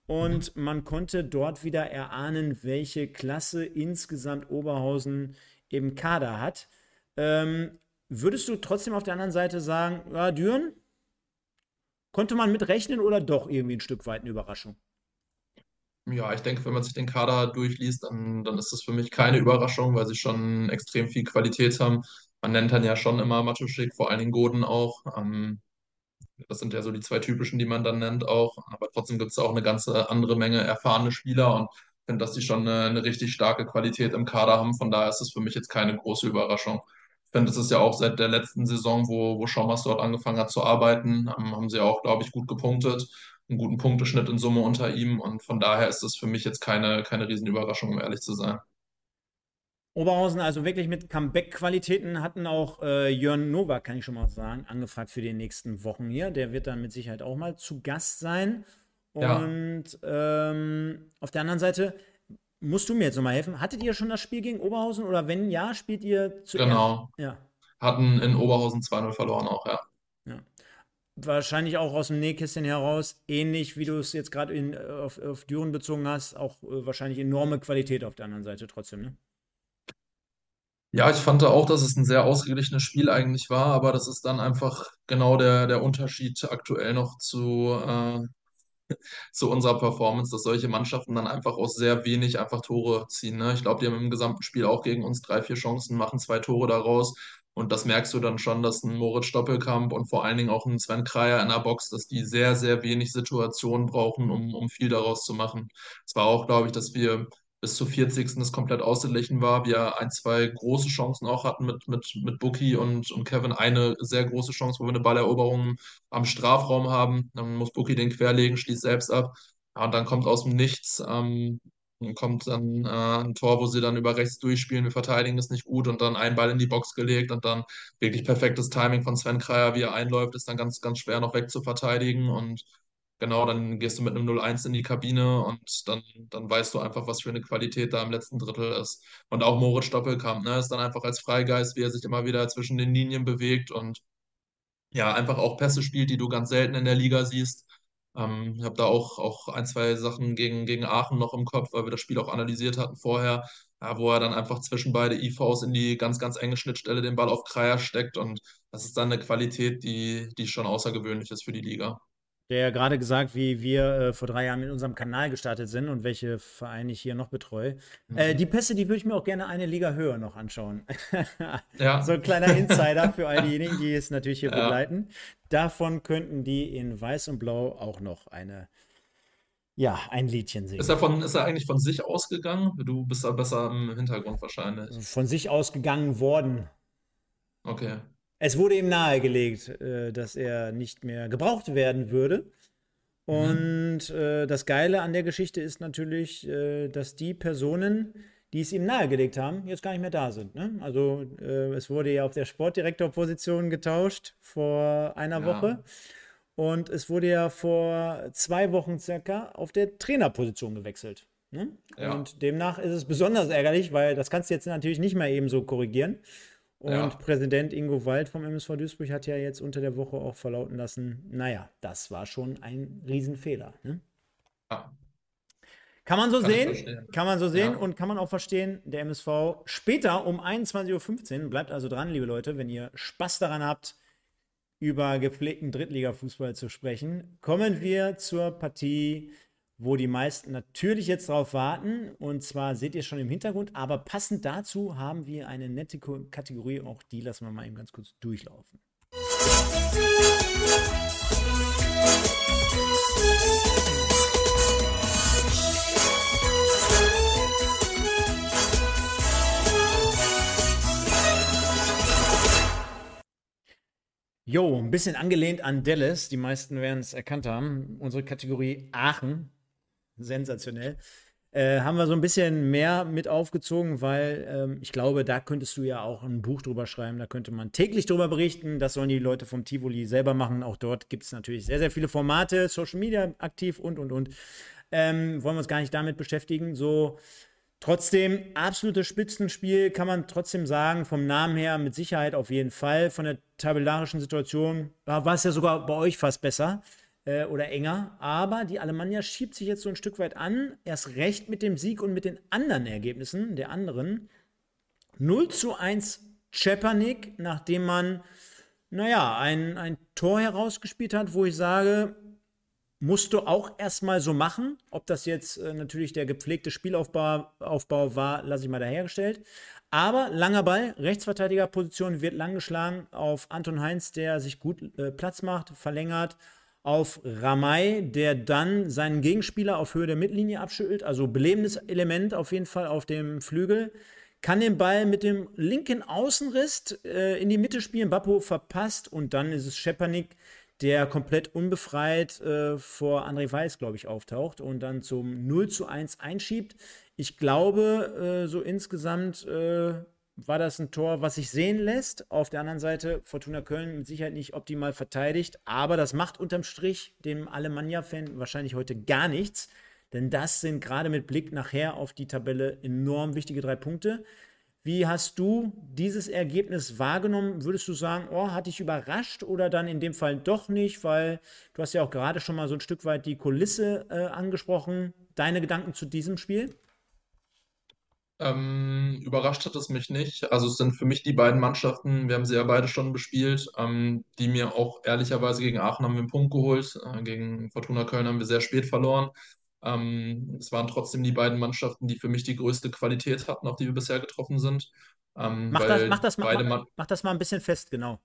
Und man konnte dort wieder erahnen, welche Klasse insgesamt Oberhausen im Kader hat. Ähm, würdest du trotzdem auf der anderen Seite sagen, ja, Düren, konnte man mitrechnen oder doch irgendwie ein Stück weit eine Überraschung? Ja, ich denke, wenn man sich den Kader durchliest, dann, dann ist das für mich keine Überraschung, weil sie schon extrem viel Qualität haben. Man nennt dann ja schon immer Matuschik, vor allen Dingen Goden auch. Ähm, das sind ja so die zwei typischen, die man dann nennt auch. Aber trotzdem gibt es auch eine ganze andere Menge erfahrene Spieler und ich finde, dass die schon eine, eine, richtig starke Qualität im Kader haben. Von daher ist es für mich jetzt keine große Überraschung. Ich finde, es ist ja auch seit der letzten Saison, wo, wo Schaumers dort angefangen hat zu arbeiten, ähm, haben sie auch, glaube ich, gut gepunktet einen guten Punkteschnitt in Summe unter ihm. Und von daher ist das für mich jetzt keine, keine Riesenüberraschung, um ehrlich zu sein. Oberhausen also wirklich mit Comeback-Qualitäten hatten auch äh, Jörn Nowak, kann ich schon mal sagen, angefragt für die nächsten Wochen hier. Der wird dann mit Sicherheit auch mal zu Gast sein. Und ja. ähm, auf der anderen Seite musst du mir jetzt nochmal helfen. Hattet ihr schon das Spiel gegen Oberhausen oder wenn ja, spielt ihr zu Genau. Ja. Hatten in Oberhausen 2-0 verloren auch, ja. Wahrscheinlich auch aus dem Nähkästchen heraus, ähnlich wie du es jetzt gerade auf, auf Düren bezogen hast, auch äh, wahrscheinlich enorme Qualität auf der anderen Seite trotzdem, ne? Ja, ich fand auch, dass es ein sehr ausgeglichenes Spiel eigentlich war, aber das ist dann einfach genau der, der Unterschied aktuell noch zu, äh, zu unserer Performance, dass solche Mannschaften dann einfach aus sehr wenig einfach Tore ziehen. Ne? Ich glaube, die haben im gesamten Spiel auch gegen uns drei, vier Chancen, machen zwei Tore daraus. Und das merkst du dann schon, dass ein Moritz Stoppelkamp und vor allen Dingen auch ein Sven Kreier in der Box, dass die sehr, sehr wenig Situationen brauchen, um, um viel daraus zu machen. Es war auch, glaube ich, dass wir bis zur 40. das komplett ausgeglichen war. Wir ein, zwei große Chancen auch hatten mit, mit, mit Buki und, und Kevin. Eine sehr große Chance, wo wir eine Balleroberung am Strafraum haben. Dann muss Buki den querlegen, schließt selbst ab. Ja, und dann kommt aus dem Nichts ähm, kommt dann äh, ein Tor, wo sie dann über rechts durchspielen. Wir verteidigen das nicht gut und dann ein Ball in die Box gelegt und dann wirklich perfektes Timing von Sven Kreier, wie er einläuft, ist dann ganz, ganz schwer noch wegzuverteidigen und Genau, dann gehst du mit einem 0-1 in die Kabine und dann, dann weißt du einfach, was für eine Qualität da im letzten Drittel ist. Und auch Moritz Stoppelkamp, ne, ist dann einfach als Freigeist, wie er sich immer wieder zwischen den Linien bewegt und ja, einfach auch Pässe spielt, die du ganz selten in der Liga siehst. Ähm, ich habe da auch, auch ein, zwei Sachen gegen, gegen Aachen noch im Kopf, weil wir das Spiel auch analysiert hatten vorher, ja, wo er dann einfach zwischen beide IVs in die ganz, ganz enge Schnittstelle den Ball auf Kreier steckt und das ist dann eine Qualität, die, die schon außergewöhnlich ist für die Liga der ja gerade gesagt, wie wir äh, vor drei Jahren mit unserem Kanal gestartet sind und welche Vereine ich hier noch betreue. Mhm. Äh, die Pässe, die würde ich mir auch gerne eine Liga höher noch anschauen. ja. So ein kleiner Insider für all diejenigen, die es natürlich hier ja. begleiten. Davon könnten die in Weiß und Blau auch noch eine, ja, ein Liedchen singen. Ist er, von, ist er eigentlich von sich ausgegangen? Du bist da besser im Hintergrund wahrscheinlich. Von sich ausgegangen worden. Okay. Es wurde ihm nahegelegt, äh, dass er nicht mehr gebraucht werden würde. Mhm. Und äh, das Geile an der Geschichte ist natürlich, äh, dass die Personen, die es ihm nahegelegt haben, jetzt gar nicht mehr da sind. Ne? Also äh, es wurde ja auf der Sportdirektorposition getauscht vor einer ja. Woche. Und es wurde ja vor zwei Wochen circa auf der Trainerposition gewechselt. Ne? Ja. Und demnach ist es besonders ärgerlich, weil das kannst du jetzt natürlich nicht mehr eben so korrigieren. Und ja. Präsident Ingo Wald vom MSV Duisburg hat ja jetzt unter der Woche auch verlauten lassen, naja, das war schon ein Riesenfehler. Ne? Ja. Kann man so kann sehen, kann man so sehen ja. und kann man auch verstehen, der MSV später um 21.15 Uhr, bleibt also dran, liebe Leute, wenn ihr Spaß daran habt, über gepflegten Drittliga-Fußball zu sprechen, kommen wir zur Partie wo die meisten natürlich jetzt drauf warten. Und zwar seht ihr schon im Hintergrund, aber passend dazu haben wir eine nette Kategorie, auch die lassen wir mal eben ganz kurz durchlaufen. Jo, ein bisschen angelehnt an Dallas, die meisten werden es erkannt haben. Unsere Kategorie Aachen sensationell. Äh, haben wir so ein bisschen mehr mit aufgezogen, weil ähm, ich glaube, da könntest du ja auch ein Buch drüber schreiben, da könnte man täglich drüber berichten. Das sollen die Leute vom Tivoli selber machen. Auch dort gibt es natürlich sehr, sehr viele Formate, Social Media aktiv und, und, und. Ähm, wollen wir uns gar nicht damit beschäftigen. So, trotzdem, absolutes Spitzenspiel, kann man trotzdem sagen, vom Namen her mit Sicherheit auf jeden Fall. Von der tabellarischen Situation war es ja sogar bei euch fast besser äh, oder enger. Aber die Alemannia schiebt sich jetzt so ein Stück weit an. Erst recht mit dem Sieg und mit den anderen Ergebnissen der anderen. 0 zu 1 Czepanik, nachdem man, naja, ein, ein Tor herausgespielt hat, wo ich sage, musst du auch erstmal so machen. Ob das jetzt äh, natürlich der gepflegte Spielaufbau Aufbau war, lasse ich mal dahergestellt. Aber langer Ball, Rechtsverteidigerposition wird lang geschlagen auf Anton Heinz, der sich gut äh, Platz macht, verlängert auf Ramay, der dann seinen Gegenspieler auf Höhe der Mittellinie abschüttelt. Also belebendes Element auf jeden Fall auf dem Flügel. Kann den Ball mit dem linken Außenriss äh, in die Mitte spielen. Bappo verpasst und dann ist es Schepanik, der komplett unbefreit äh, vor André Weiß, glaube ich, auftaucht und dann zum 0 zu 1 einschiebt. Ich glaube, äh, so insgesamt äh, war das ein Tor, was sich sehen lässt. Auf der anderen Seite Fortuna Köln mit Sicherheit nicht optimal verteidigt, aber das macht unterm Strich dem Alemannia-Fan wahrscheinlich heute gar nichts, denn das sind gerade mit Blick nachher auf die Tabelle enorm wichtige drei Punkte. Wie hast du dieses Ergebnis wahrgenommen? Würdest du sagen, oh, hat dich überrascht oder dann in dem Fall doch nicht, weil du hast ja auch gerade schon mal so ein Stück weit die Kulisse äh, angesprochen. Deine Gedanken zu diesem Spiel? Ähm, überrascht hat es mich nicht. Also es sind für mich die beiden Mannschaften, wir haben sie ja beide schon bespielt, ähm, die mir auch ehrlicherweise gegen Aachen haben wir einen Punkt geholt, äh, gegen Fortuna Köln haben wir sehr spät verloren. Ähm, es waren trotzdem die beiden Mannschaften, die für mich die größte Qualität hatten, auf die wir bisher getroffen sind. Ähm, Mach das, mach das mach, Ma- mach das mal ein bisschen fest, genau.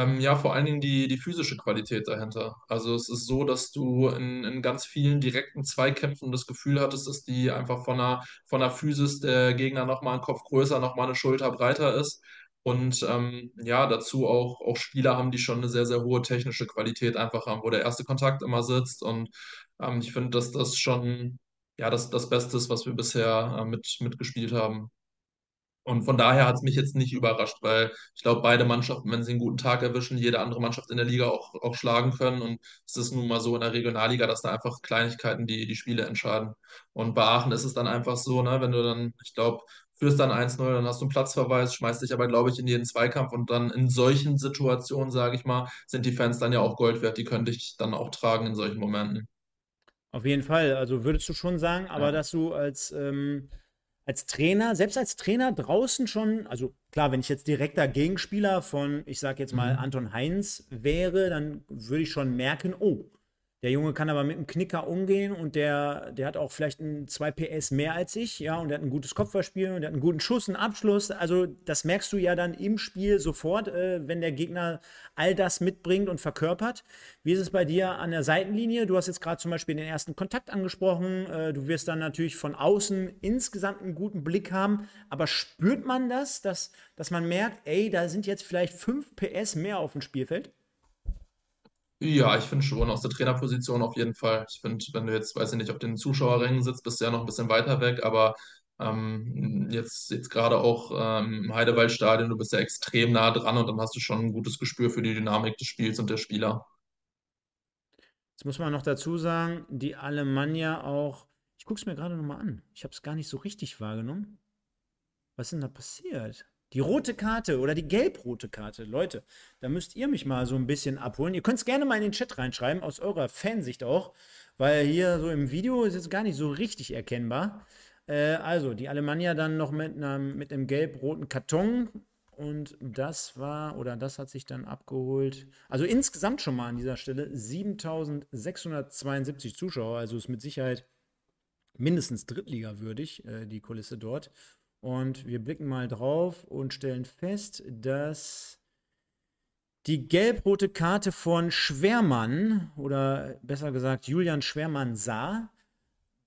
Ähm, ja, vor allen Dingen die, die physische Qualität dahinter. Also es ist so, dass du in, in ganz vielen direkten Zweikämpfen das Gefühl hattest, dass die einfach von der, von der Physis der Gegner nochmal einen Kopf größer, nochmal eine Schulter breiter ist. Und ähm, ja, dazu auch, auch Spieler haben, die schon eine sehr, sehr hohe technische Qualität einfach haben, wo der erste Kontakt immer sitzt. Und ähm, ich finde, dass das schon ja, das, das Beste ist, was wir bisher äh, mit, mitgespielt haben. Und von daher hat es mich jetzt nicht überrascht, weil ich glaube, beide Mannschaften, wenn sie einen guten Tag erwischen, jede andere Mannschaft in der Liga auch, auch schlagen können. Und es ist nun mal so in der Regionalliga, dass da einfach Kleinigkeiten die, die Spiele entscheiden. Und bei Aachen ist es dann einfach so, ne, wenn du dann, ich glaube, führst dann 1-0, dann hast du einen Platzverweis, schmeißt dich aber, glaube ich, in jeden Zweikampf. Und dann in solchen Situationen, sage ich mal, sind die Fans dann ja auch Gold wert. Die können dich dann auch tragen in solchen Momenten. Auf jeden Fall. Also würdest du schon sagen, aber Ja. dass du als, ähm, als Trainer, selbst als Trainer draußen schon, also klar, wenn ich jetzt direkter Gegenspieler von, ich sag jetzt mal, Mhm. Anton Heinz wäre, dann würde ich schon merken, oh, der Junge kann aber mit einem Knicker umgehen und der, der hat auch vielleicht ein 2 PS mehr als ich, ja, und der hat ein gutes Kopfballspiel und der hat einen guten Schuss, einen Abschluss. Also, das merkst du ja dann im Spiel sofort, äh, wenn der Gegner all das mitbringt und verkörpert. Wie ist es bei dir an der Seitenlinie? Du hast jetzt gerade zum Beispiel den ersten Kontakt angesprochen. Äh, du wirst dann natürlich von außen insgesamt einen guten Blick haben. Aber spürt man das, dass, dass man merkt, ey, da sind jetzt vielleicht 5 PS mehr auf dem Spielfeld? Ja, ich finde schon, aus der Trainerposition auf jeden Fall. Ich finde, wenn du jetzt, weiß ich nicht, auf den Zuschauerrängen sitzt, bist du ja noch ein bisschen weiter weg, aber ähm, jetzt, jetzt gerade auch ähm, im Heidewaldstadion, du bist ja extrem nah dran und dann hast du schon ein gutes Gespür für die Dynamik des Spiels und der Spieler. Jetzt muss man noch dazu sagen, die Alemannia auch. Ich gucke es mir gerade nochmal an. Ich habe es gar nicht so richtig wahrgenommen. Was ist denn da passiert? Die rote Karte oder die gelb-rote Karte. Leute, da müsst ihr mich mal so ein bisschen abholen. Ihr könnt es gerne mal in den Chat reinschreiben, aus eurer Fansicht auch, weil hier so im Video ist jetzt gar nicht so richtig erkennbar. Äh, also, die Alemannia dann noch mit einem, mit einem gelb-roten Karton. Und das war, oder das hat sich dann abgeholt. Also insgesamt schon mal an dieser Stelle 7672 Zuschauer. Also ist mit Sicherheit mindestens Drittliga-würdig, äh, die Kulisse dort. Und wir blicken mal drauf und stellen fest, dass die gelb-rote Karte von Schwermann oder besser gesagt Julian Schwermann sah.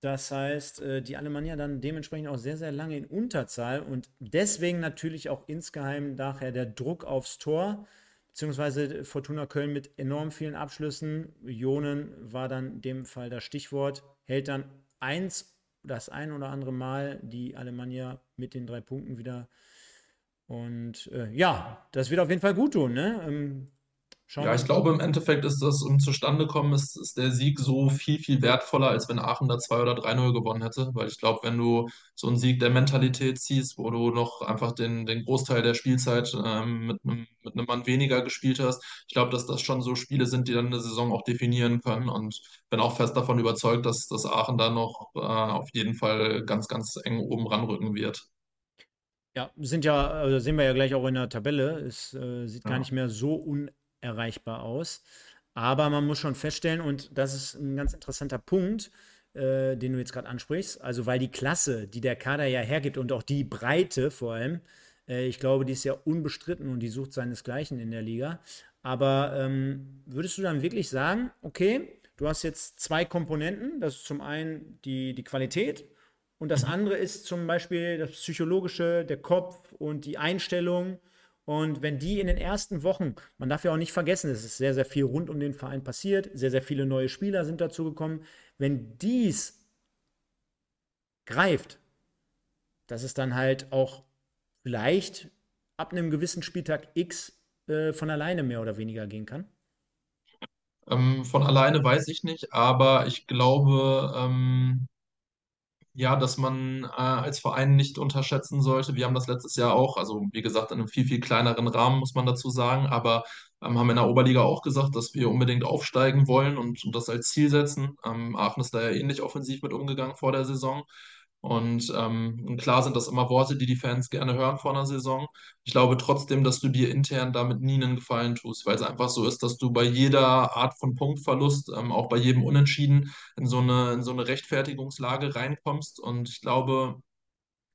Das heißt, äh, die Alemannia dann dementsprechend auch sehr, sehr lange in Unterzahl und deswegen natürlich auch insgeheim nachher der Druck aufs Tor, beziehungsweise Fortuna Köln mit enorm vielen Abschlüssen. Ionen war dann in dem Fall das Stichwort, hält dann eins, das ein oder andere Mal die Alemannia mit den drei Punkten wieder. Und äh, ja, das wird auf jeden Fall gut tun, ne? Ähm, schauen Ja, ich glaube, im Endeffekt ist das, um zustande kommen, ist, ist der Sieg so viel, viel wertvoller, als wenn Aachen da 2 oder 3-0 gewonnen hätte. Weil ich glaube, wenn du so einen Sieg der Mentalität ziehst, wo du noch einfach den, den Großteil der Spielzeit ähm, mit einem, mit einem Mann weniger gespielt hast, ich glaube, dass das schon so Spiele sind, die dann eine Saison auch definieren können. Und bin auch fest davon überzeugt, dass, dass Aachen da noch äh, auf jeden Fall ganz, ganz eng oben ranrücken wird. Ja, sind ja, also sehen wir ja gleich auch in der Tabelle. Es äh, sieht gar Ja. nicht mehr so unerreichbar aus. Aber man muss schon feststellen, und das ist ein ganz interessanter Punkt, äh, den du jetzt gerade ansprichst. Also, weil die Klasse, die der Kader ja hergibt und auch die Breite vor allem, äh, ich glaube, die ist ja unbestritten und die sucht seinesgleichen in der Liga. Aber ähm, würdest du dann wirklich sagen, okay, du hast jetzt zwei Komponenten, das ist zum einen die, die Qualität und das Mhm. andere ist zum Beispiel das Psychologische, der Kopf und die Einstellung. Und wenn die in den ersten Wochen, man darf ja auch nicht vergessen, es ist sehr, sehr viel rund um den Verein passiert, sehr, sehr viele neue Spieler sind dazu gekommen. Wenn dies greift, dass es dann halt auch vielleicht ab einem gewissen Spieltag X äh, von alleine mehr oder weniger gehen kann. Ähm, von alleine weiß ich nicht, aber ich glaube, ähm, Ja, dass man äh, als Verein nicht unterschätzen sollte. Wir haben das letztes Jahr auch, also wie gesagt, in einem viel, viel kleineren Rahmen, muss man dazu sagen, aber ähm, haben in der Oberliga auch gesagt, dass wir unbedingt aufsteigen wollen und, und das als Ziel setzen. Ähm, Aachen ist da ja ähnlich offensiv mit umgegangen vor der Saison. Und ähm, klar sind das immer Worte, die die Fans gerne hören vor einer Saison. Ich glaube trotzdem, dass du dir intern damit nie einen Gefallen tust, weil es einfach so ist, dass du bei jeder Art von Punktverlust, ähm, auch bei jedem Unentschieden, in so eine, in so eine Rechtfertigungslage reinkommst. Und ich glaube,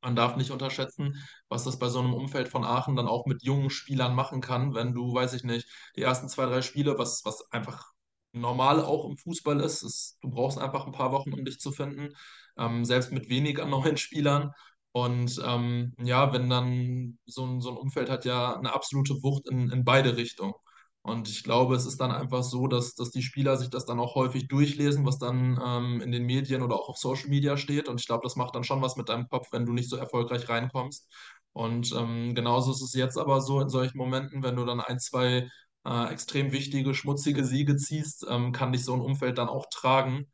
man darf nicht unterschätzen, was das bei so einem Umfeld von Aachen dann auch mit jungen Spielern machen kann, wenn du, weiß ich nicht, die ersten zwei, drei Spiele, was, was einfach normal auch im Fußball ist, ist, du brauchst einfach ein paar Wochen, um dich zu finden, ähm, selbst mit weniger neuen Spielern. Und ähm, ja, wenn dann so ein, so ein Umfeld hat ja eine absolute Wucht in, in beide Richtungen. Und ich glaube, es ist dann einfach so, dass, dass die Spieler sich das dann auch häufig durchlesen, was dann ähm, in den Medien oder auch auf Social Media steht. Und ich glaube, das macht dann schon was mit deinem Kopf, wenn du nicht so erfolgreich reinkommst. Und ähm, genauso ist es jetzt aber so in solchen Momenten, wenn du dann ein, zwei äh, extrem wichtige, schmutzige Siege ziehst, ähm, kann dich so ein Umfeld dann auch tragen.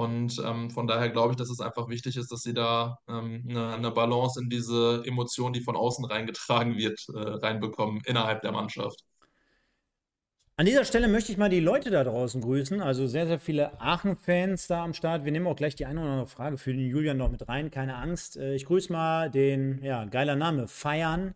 Und ähm, von daher glaube ich, dass es einfach wichtig ist, dass sie da ähm, eine, eine Balance in diese Emotion, die von außen reingetragen wird, äh, reinbekommen innerhalb der Mannschaft. An dieser Stelle möchte ich mal die Leute da draußen grüßen. Also sehr, sehr viele Aachen-Fans da am Start. Wir nehmen auch gleich die eine oder andere Frage für den Julian noch mit rein. Keine Angst. Äh, ich grüße mal den, ja, geiler Name, Feiern.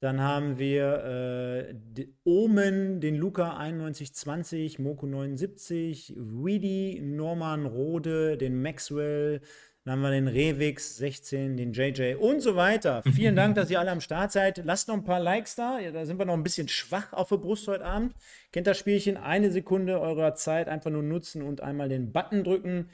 Dann haben wir äh, Omen, den Luca 9120, Moko 79, Weedy, Norman Rode, den Maxwell, dann haben wir den Revix 16, den JJ und so weiter. Vielen Dank, dass ihr alle am Start seid. Lasst noch ein paar Likes da. Ja, da sind wir noch ein bisschen schwach auf der Brust heute Abend. Kennt das Spielchen? Eine Sekunde eurer Zeit einfach nur nutzen und einmal den Button drücken.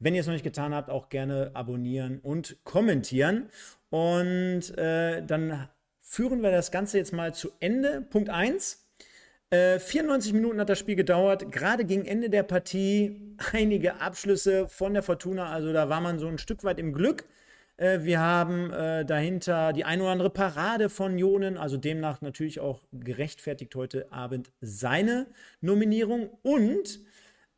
Wenn ihr es noch nicht getan habt, auch gerne abonnieren und kommentieren. Und äh, dann führen wir das Ganze jetzt mal zu Ende. Punkt 1. 94 äh, Minuten hat das Spiel gedauert. Gerade gegen Ende der Partie einige Abschlüsse von der Fortuna. Also da war man so ein Stück weit im Glück. Äh, wir haben äh, dahinter die ein oder andere Parade von Jonen, also demnach natürlich auch gerechtfertigt heute Abend seine Nominierung. Und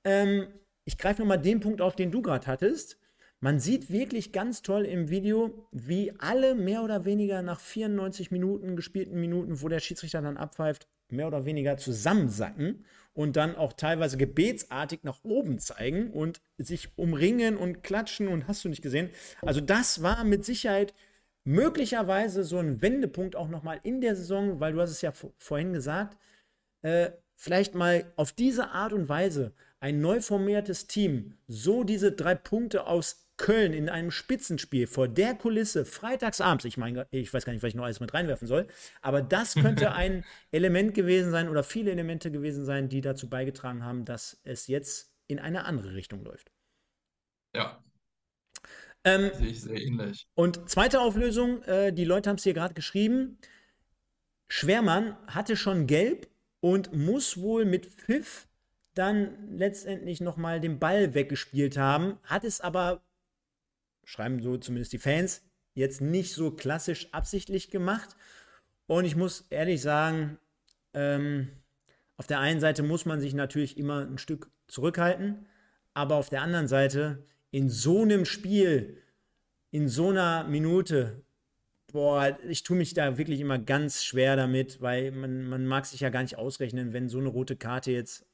ähm, ich greife nochmal den Punkt auf, den du gerade hattest. Man sieht wirklich ganz toll im Video, wie alle mehr oder weniger nach 94 Minuten, gespielten Minuten, wo der Schiedsrichter dann abpfeift, mehr oder weniger zusammensacken und dann auch teilweise gebetsartig nach oben zeigen und sich umringen und klatschen und hast du nicht gesehen. Also das war mit Sicherheit möglicherweise so ein Wendepunkt auch nochmal in der Saison, weil du hast es ja vorhin gesagt, äh, vielleicht mal auf diese Art und Weise ein neu formiertes Team so diese drei Punkte aus Köln in einem Spitzenspiel vor der Kulisse freitagsabends, ich meine, ich weiß gar nicht, was ich noch alles mit reinwerfen soll, aber das könnte ein Element gewesen sein oder viele Elemente gewesen sein, die dazu beigetragen haben, dass es jetzt in eine andere Richtung läuft. Ja. Ähm, Sehe ich sehr ähnlich. Und zweite Auflösung, äh, die Leute haben es hier gerade geschrieben. Schwermann hatte schon gelb und muss wohl mit Pfiff dann letztendlich nochmal den Ball weggespielt haben, hat es aber schreiben so zumindest die Fans, jetzt nicht so klassisch absichtlich gemacht. Und ich muss ehrlich sagen, ähm, auf der einen Seite muss man sich natürlich immer ein Stück zurückhalten, aber auf der anderen Seite in so einem Spiel, in so einer Minute, boah, ich tue mich da wirklich immer ganz schwer damit, weil man, man mag sich ja gar nicht ausrechnen, wenn so eine rote Karte jetzt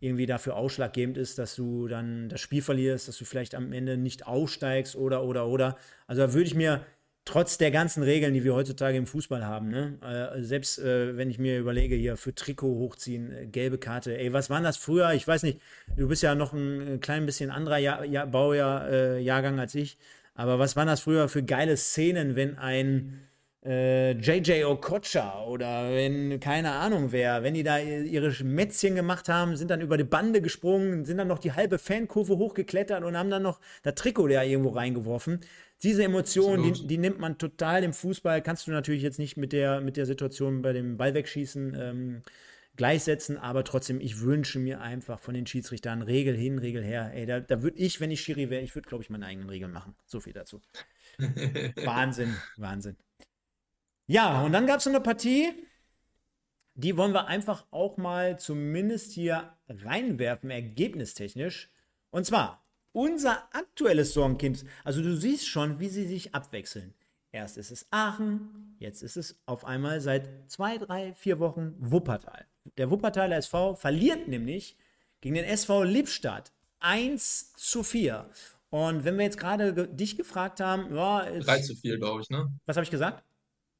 irgendwie dafür ausschlaggebend ist, dass du dann das Spiel verlierst, dass du vielleicht am Ende nicht aussteigst oder, oder, oder. Also da würde ich mir trotz der ganzen Regeln, die wir heutzutage im Fußball haben, ne, äh, selbst äh, wenn ich mir überlege, hier für Trikot hochziehen, äh, gelbe Karte, ey, was war das früher? Ich weiß nicht, du bist ja noch ein, klein bisschen anderer Jahr, Jahr, Baujahr, äh, Jahrgang als ich, aber was waren das früher für geile Szenen, wenn ein äh, JJ Okocha oder wenn, keine Ahnung wer, wenn die da ihre Mätzchen gemacht haben, sind dann über die Bande gesprungen, sind dann noch die halbe Fankurve hochgeklettert und haben dann noch das Trikot da irgendwo reingeworfen. Diese Emotionen, die, die, nimmt man total im Fußball. Kannst du natürlich jetzt nicht mit der, mit der Situation bei dem Ball wegschießen ähm, gleichsetzen, aber trotzdem, ich wünsche mir einfach von den Schiedsrichtern Regel hin, Regel her. Ey, da, da würde ich, wenn ich Schiri wäre, ich würde, glaube ich, meine eigenen Regeln machen. So viel dazu. Wahnsinn, Wahnsinn. Ja, und dann gab es eine Partie, die wollen wir einfach auch mal zumindest hier reinwerfen, ergebnistechnisch. Und zwar unser aktuelles Sorgenkind. Also du siehst schon, wie sie sich abwechseln. Erst ist es Aachen, jetzt ist es auf einmal seit zwei, drei, vier Wochen Wuppertal. Der Wuppertaler SV verliert nämlich gegen den SV Lippstadt 1 zu 4. Und wenn wir jetzt gerade ge dich gefragt haben, ja, 3 zu 4, glaube ich, ne? Was habe ich gesagt?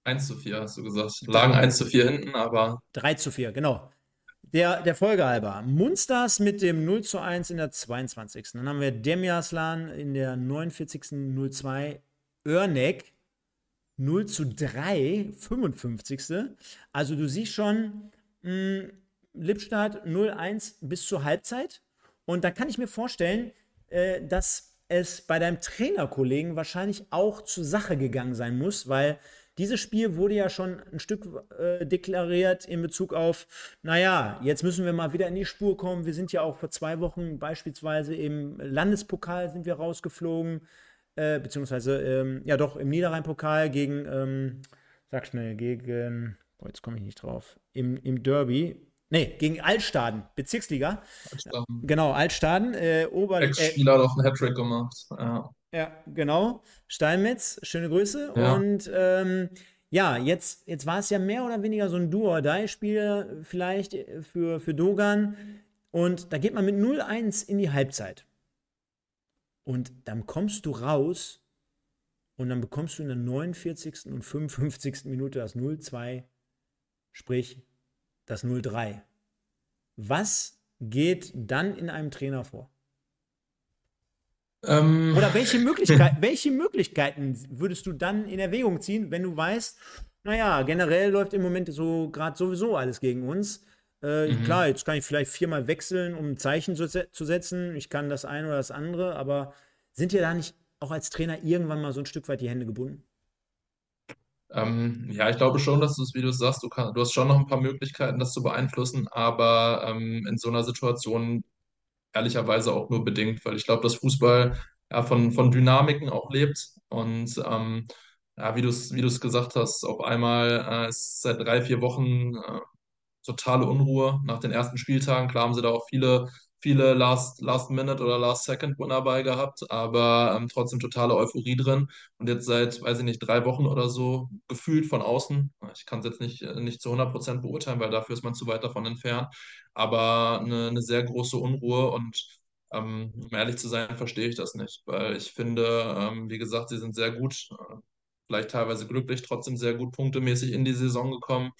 1 zu 4 hast du gesagt. Lagen 1 zu 4 hinten, aber. 3 zu 4, genau. Der, der Folge halber. Munsters mit dem 0 zu 1 in der 22. Dann haben wir Demjaslan in der 49. 02. Örnek 0 zu 3, 55. Also du siehst schon, mh, hm, Lippstadt 0-1 bis zur Halbzeit. Und da kann ich mir vorstellen, äh, dass es bei deinem Trainerkollegen wahrscheinlich auch zur Sache gegangen sein muss, weil dieses Spiel wurde ja schon ein Stück äh, deklariert in Bezug auf, naja, jetzt müssen wir mal wieder in die Spur kommen. Wir sind ja auch vor zwei Wochen beispielsweise im Landespokal sind wir rausgeflogen, äh, beziehungsweise, ähm, ja doch, im Niederrhein-Pokal gegen, ähm, sag schnell, gegen, boah, jetzt komme ich nicht drauf, im, im Derby, Nee, gegen Altstaden, Bezirksliga. Altstaden. Genau, Altstaden. Äh, Ober Ex-Spieler äh, hat auch einen Hattrick gemacht. Ja. Ja, genau. Steinmetz, schöne Grüße. Ja. Und ähm, ja, jetzt, jetzt war es ja mehr oder weniger so ein Duo-Die-Spiel vielleicht für, für Dogan. Und da geht man mit 0-1 in die Halbzeit. Und dann kommst du raus und dann bekommst du in der 49. und 55. Minute das 0-2. Sprich, das 0-3. Was geht dann in einem Trainer vor? Ähm. Oder welche, Möglichkeit, welche Möglichkeiten würdest du dann in Erwägung ziehen, wenn du weißt, naja, generell läuft im Moment so gerade sowieso alles gegen uns. Äh, mhm. Klar, jetzt kann ich vielleicht viermal wechseln, um ein Zeichen zu, zu setzen. Ich kann das eine oder das andere, aber sind dir da nicht auch als Trainer irgendwann mal so ein Stück weit die Hände gebunden? Ähm, ja, ich glaube schon, dass du es, wie du sagst, du, kann, du hast schon noch ein paar Möglichkeiten, das zu beeinflussen, aber ähm, in so einer Situation ehrlicherweise auch nur bedingt, weil ich glaube, dass Fußball ja, von, von Dynamiken auch lebt und ähm, ja, wie du es wie gesagt hast, auf einmal äh, ist seit drei, vier Wochen äh, totale Unruhe nach den ersten Spieltagen. Klar haben sie da auch viele viele Last, Last Minute oder Last Second Winner bei gehabt, aber ähm, trotzdem totale Euphorie drin. Und jetzt seit, weiß ich nicht, drei Wochen oder so gefühlt von außen. Ich kann es jetzt nicht, nicht zu 100 Prozent beurteilen, weil dafür ist man zu weit davon entfernt. Aber eine, eine sehr große Unruhe und ähm, um ehrlich zu sein, verstehe ich das nicht, weil ich finde, ähm, wie gesagt, sie sind sehr gut, äh, vielleicht teilweise glücklich, trotzdem sehr gut punktemäßig in die Saison gekommen.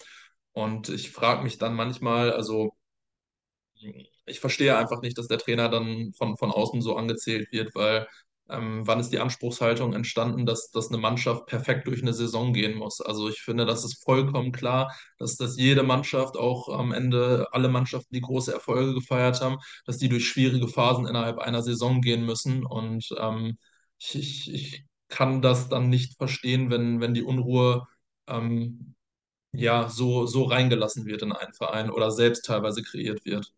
Und ich frage mich dann manchmal, also ich verstehe einfach nicht, dass der Trainer dann von, von außen so angezählt wird, weil ähm, wann ist die Anspruchshaltung entstanden, dass, dass eine Mannschaft perfekt durch eine Saison gehen muss? Also ich finde, das ist vollkommen klar, dass, dass jede Mannschaft, auch am Ende alle Mannschaften, die große Erfolge gefeiert haben, dass die durch schwierige Phasen innerhalb einer Saison gehen müssen. Und ähm, ich, ich, kann das dann nicht verstehen, wenn, wenn die Unruhe ähm, ja so, so reingelassen wird in einen Verein oder selbst teilweise kreiert wird.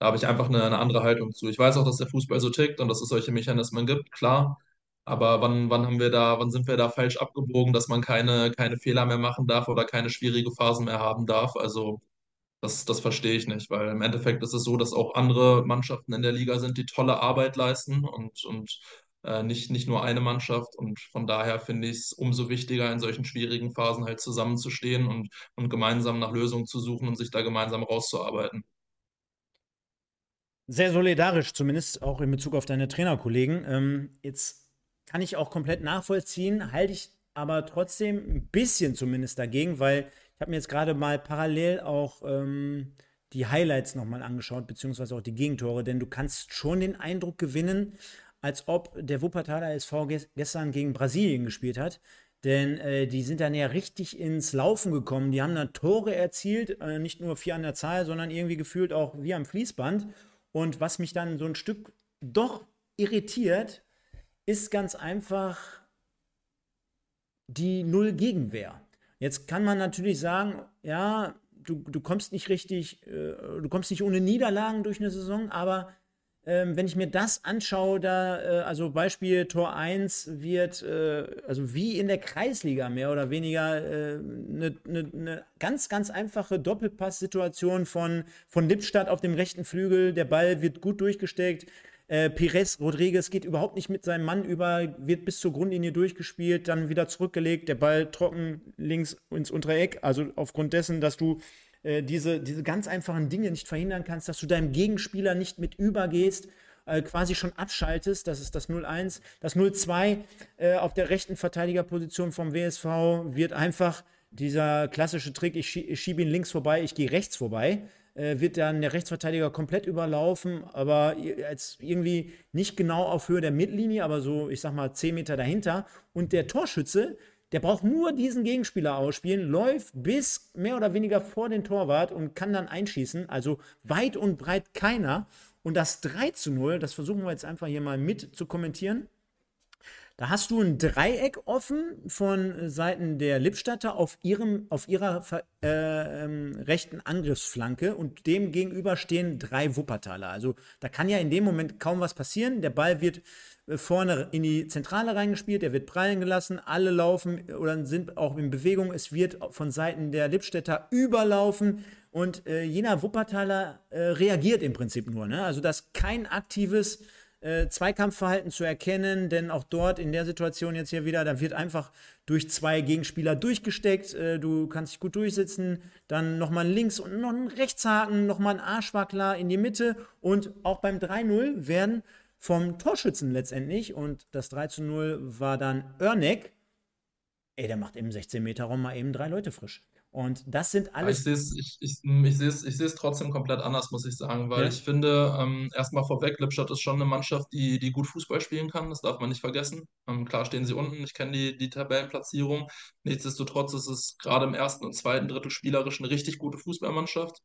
Da habe ich einfach eine, eine andere Haltung zu. Ich weiß auch, dass der Fußball so tickt und dass es solche Mechanismen gibt, klar. Aber wann, wann haben wir da, wann sind wir da falsch abgebogen, dass man keine, keine Fehler mehr machen darf oder keine schwierige Phasen mehr haben darf? Also das, das verstehe ich nicht, weil im Endeffekt ist es so, dass auch andere Mannschaften in der Liga sind, die tolle Arbeit leisten und, und äh, nicht, nicht nur eine Mannschaft. Und von daher finde ich es umso wichtiger, in solchen schwierigen Phasen halt zusammenzustehen und, und gemeinsam nach Lösungen zu suchen und sich da gemeinsam rauszuarbeiten sehr solidarisch, zumindest auch in Bezug auf deine Trainerkollegen. Ähm, jetzt kann ich auch komplett nachvollziehen, halte ich aber trotzdem ein bisschen zumindest dagegen, weil ich habe mir jetzt gerade mal parallel auch ähm, die Highlights nochmal angeschaut, beziehungsweise auch die Gegentore, denn du kannst schon den Eindruck gewinnen, als ob der Wuppertaler SV gestern gegen Brasilien gespielt hat. Denn äh, die sind dann ja richtig ins Laufen gekommen. Die haben dann Tore erzielt, äh, nicht nur vier an der Zahl, sondern irgendwie gefühlt auch wie am Fließband. Und was mich dann so ein Stück doch irritiert, ist ganz einfach die Null-Gegenwehr. Jetzt kann man natürlich sagen, ja, du, du kommst nicht richtig, äh, du kommst nicht ohne Niederlagen durch eine Saison, aber ähm, wenn ich mir das anschaue, da, äh, also Beispiel Tor 1 wird, äh, also wie in der Kreisliga mehr oder weniger, eine äh, ne, ne, ne ganz, ganz einfache Doppelpass-Situation von, von Lippstadt auf dem rechten Flügel. Der Ball wird gut durchgesteckt. Äh, Pires Rodriguez geht überhaupt nicht mit seinem Mann über, wird bis zur Grundlinie durchgespielt, dann wieder zurückgelegt, der Ball trocken links ins untere Eck. Also aufgrund dessen, dass du äh, diese, diese ganz einfachen Dinge nicht verhindern kannst, dass du deinem Gegenspieler nicht mit übergehst. äh, quasi schon abschaltest. Das ist das 0-1. Das 0-2 äh, auf der rechten Verteidigerposition vom WSV wird einfach dieser klassische Trick, ich, schie ich schiebe ihn links vorbei, ich gehe rechts vorbei äh, wird dann der Rechtsverteidiger komplett überlaufen, aber als irgendwie nicht genau auf Höhe der Mittellinie, aber so, ich sag mal, 10 Meter dahinter. Und der Torschütze, der braucht nur diesen Gegenspieler ausspielen, läuft bis mehr oder weniger vor den Torwart und kann dann einschießen. Also weit und breit keiner. Und das 3 zu 0, das versuchen wir jetzt einfach hier mal mit zu kommentieren. Da hast du ein Dreieck offen von Seiten der Lippstadter auf, ihrem, auf ihrer äh, ähm, rechten Angriffsflanke und dem gegenüber stehen drei Wuppertaler. Also da kann ja in dem Moment kaum was passieren. Der Ball wird äh, vorne in die Zentrale reingespielt, der wird prallen gelassen, alle laufen oder sind auch in Bewegung. Es wird von Seiten der Lippstädter überlaufen und äh, jener Wuppertaler äh, reagiert im Prinzip nur. Ne? Also das kein aktives äh, Zweikampfverhalten zu erkennen, denn auch dort in der Situation jetzt hier wieder, da wird einfach durch zwei Gegenspieler durchgesteckt, äh, du kannst dich gut durchsitzen, dann nochmal links und noch ein Rechtshaken, nochmal ein Arschwackler in die Mitte. Und auch beim 3-0 werden vom Torschützen letztendlich und das 3 0 war dann Örneck, ey, der macht im 16 Meter Raum mal eben drei Leute frisch. Und das sind alles. Ich sehe es ich, ich, ich seh's, ich seh's trotzdem komplett anders, muss ich sagen, weil Ja. ich finde, ähm, erstmal vorweg, Lippstadt ist schon eine Mannschaft, die, die gut Fußball spielen kann, das darf man nicht vergessen. Ähm, klar stehen sie unten, ich kenne die, die Tabellenplatzierung. Nichtsdestotrotz ist es gerade im ersten und zweiten Drittel spielerisch eine richtig gute Fußballmannschaft.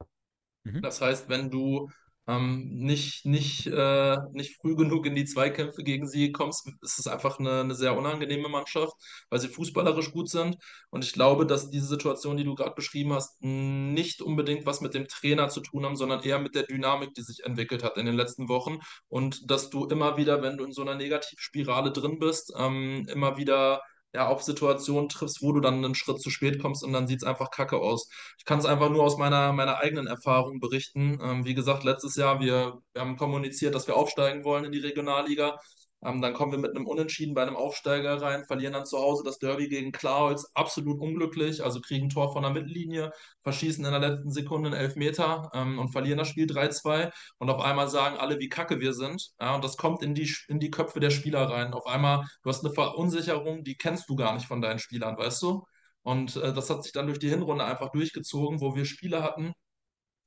Mhm. Das heißt, wenn du ähm, nicht, nicht, äh, nicht früh genug in die Zweikämpfe gegen sie kommst, ist es einfach eine, eine sehr unangenehme Mannschaft, weil sie fußballerisch gut sind. Und ich glaube, dass diese Situation, die du gerade beschrieben hast, nicht unbedingt was mit dem Trainer zu tun haben, sondern eher mit der Dynamik, die sich entwickelt hat in den letzten Wochen. Und dass du immer wieder, wenn du in so einer Negativspirale drin bist, ähm, immer wieder ja, auf Situationen triffst, wo du dann einen Schritt zu spät kommst und dann sieht es einfach kacke aus. Ich kann es einfach nur aus meiner, meiner eigenen Erfahrung berichten. Ähm, wie gesagt, letztes Jahr, wir, wir haben kommuniziert, dass wir aufsteigen wollen in die Regionalliga. Ähm, dann kommen wir mit einem Unentschieden bei einem Aufsteiger rein, verlieren dann zu Hause das Derby gegen Klaus, absolut unglücklich, also kriegen ein Tor von der Mittellinie, verschießen in der letzten Sekunde einen Elfmeter ähm, und verlieren das Spiel 3-2 und auf einmal sagen alle, wie kacke wir sind. Ja, und das kommt in die, in die Köpfe der Spieler rein. Auf einmal, du hast eine Verunsicherung, die kennst du gar nicht von deinen Spielern, weißt du? Und äh, das hat sich dann durch die Hinrunde einfach durchgezogen, wo wir Spiele hatten,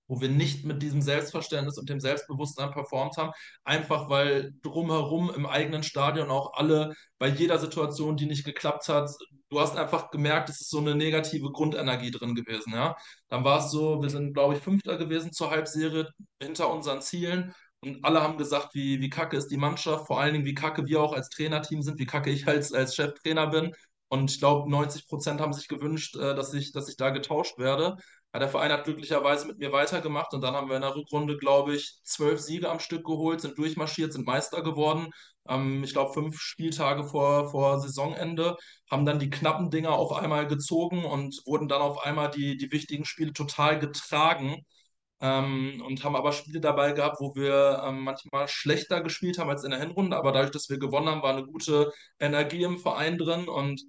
wo wir nicht mit diesem Selbstverständnis und dem Selbstbewusstsein performt haben, einfach weil drumherum im eigenen Stadion auch alle bei jeder Situation, die nicht geklappt hat, du hast einfach gemerkt, es ist so eine negative Grundenergie drin gewesen, ja. Dann war es so, wir sind, glaube ich, Fünfter gewesen zur Halbserie hinter unseren Zielen. Und alle haben gesagt, wie, wie kacke ist die Mannschaft, vor allen Dingen, wie kacke wir auch als Trainerteam sind, wie kacke ich als, als Cheftrainer bin. Und ich glaube, 90 Prozent haben sich gewünscht, äh, dass ich, dass ich da getauscht werde. Ja, der Verein hat glücklicherweise mit mir weitergemacht und dann haben wir in der Rückrunde, glaube ich, zwölf Siege am Stück geholt, sind durchmarschiert, sind Meister geworden. Ähm, ich glaube, fünf Spieltage vor, vor Saisonende, haben dann die knappen Dinger auf einmal gezogen und wurden dann auf einmal die, die wichtigen Spiele total getragen. Ähm, und haben aber Spiele dabei gehabt, wo wir ähm, manchmal schlechter gespielt haben als in der Hinrunde, aber dadurch, dass wir gewonnen haben, war eine gute Energie im Verein drin und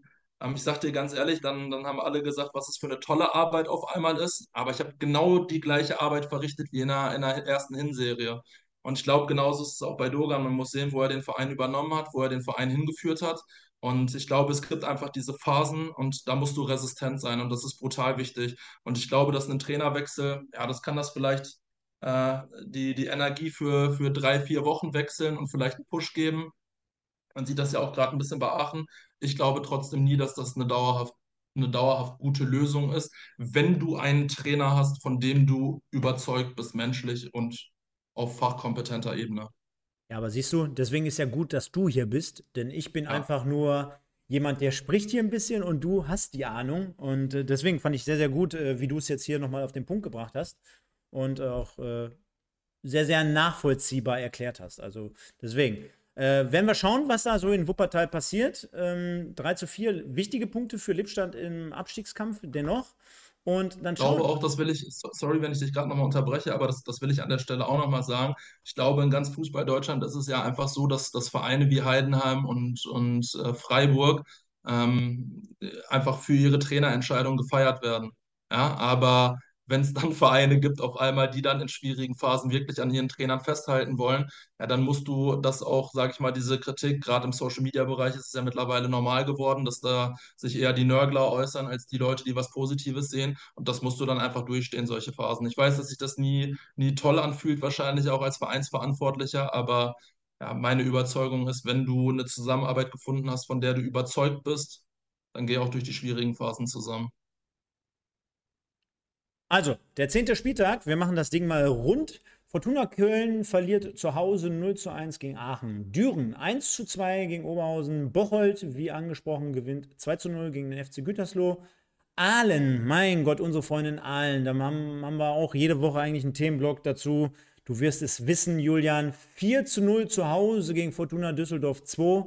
ich sag dir ganz ehrlich, dann, dann haben alle gesagt, was es für eine tolle Arbeit auf einmal ist. Aber ich habe genau die gleiche Arbeit verrichtet wie in der, in der ersten Hinserie. Und ich glaube, genauso ist es auch bei Dogan. Man muss sehen, wo er den Verein übernommen hat, wo er den Verein hingeführt hat. Und ich glaube, es gibt einfach diese Phasen und da musst du resistent sein. Und das ist brutal wichtig. Und ich glaube, dass ein Trainerwechsel, ja, das kann das vielleicht äh, die, die Energie für, für drei, vier Wochen wechseln und vielleicht einen Push geben. Man sieht das ja auch gerade ein bisschen bei Aachen. Ich glaube trotzdem nie, dass das eine dauerhaft, eine dauerhaft gute Lösung ist, wenn du einen Trainer hast, von dem du überzeugt bist, menschlich und auf fachkompetenter Ebene. Ja, aber siehst du, deswegen ist ja gut, dass du hier bist, denn ich bin Ja, einfach nur jemand, der spricht hier ein bisschen und du hast die Ahnung. Und äh, deswegen fand ich sehr, sehr gut, äh, wie du es jetzt hier nochmal auf den Punkt gebracht hast und auch äh, sehr, sehr nachvollziehbar erklärt hast. Also deswegen. Äh, werden wir schauen, was da so in Wuppertal passiert. Ähm, 3 zu 4, wichtige Punkte für Lippstadt im Abstiegskampf dennoch. Und dann Ich glaube auch, das will ich, so- sorry, wenn ich dich gerade nochmal unterbreche, aber das, das will ich an der Stelle auch nochmal sagen. Ich glaube, in ganz Fußball Deutschland ist es ja einfach so, dass, dass Vereine wie Heidenheim und, und äh, Freiburg ähm, einfach für ihre Trainerentscheidung gefeiert werden. Ja, aber wenn es dann Vereine gibt, auf einmal, die dann in schwierigen Phasen wirklich an ihren Trainern festhalten wollen, ja, dann musst du das auch, sage ich mal, diese Kritik, gerade im Social-Media-Bereich ist es ja mittlerweile normal geworden, dass da sich eher die Nörgler äußern als die Leute, die was Positives sehen. Und das musst du dann einfach durchstehen, solche Phasen. Ich weiß, dass sich das nie, nie toll anfühlt, wahrscheinlich auch als Vereinsverantwortlicher, aber ja, meine Überzeugung ist, wenn du eine Zusammenarbeit gefunden hast, von der du überzeugt bist, dann geh auch durch die schwierigen Phasen zusammen. Also, der zehnte Spieltag, wir machen das Ding mal rund. Fortuna Köln verliert zu Hause 0 zu 1 gegen Aachen. Düren 1 zu 2 gegen Oberhausen. Bocholt, wie angesprochen, gewinnt 2 zu 0 gegen den FC Gütersloh. Aalen, mein Gott, unsere Freundin Aalen, da haben, haben wir auch jede Woche eigentlich einen Themenblock dazu. Du wirst es wissen, Julian. 4 zu 0 zu Hause gegen Fortuna Düsseldorf 2.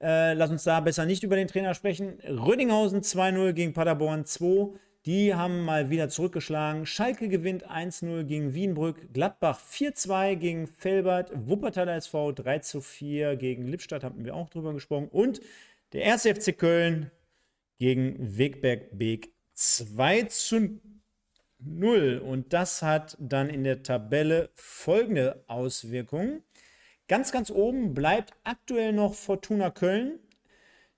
Äh, lass uns da besser nicht über den Trainer sprechen. Rödinghausen 2-0 gegen Paderborn 2. Die haben mal wieder zurückgeschlagen. Schalke gewinnt 1-0 gegen Wienbrück. Gladbach 4-2 gegen Felbert. Wuppertaler SV 3-4 gegen Lippstadt, hatten wir auch drüber gesprochen. Und der 1. FC Köln gegen Wegberg Beek 2 zu 0. Und das hat dann in der Tabelle folgende Auswirkungen. Ganz, ganz oben bleibt aktuell noch Fortuna Köln.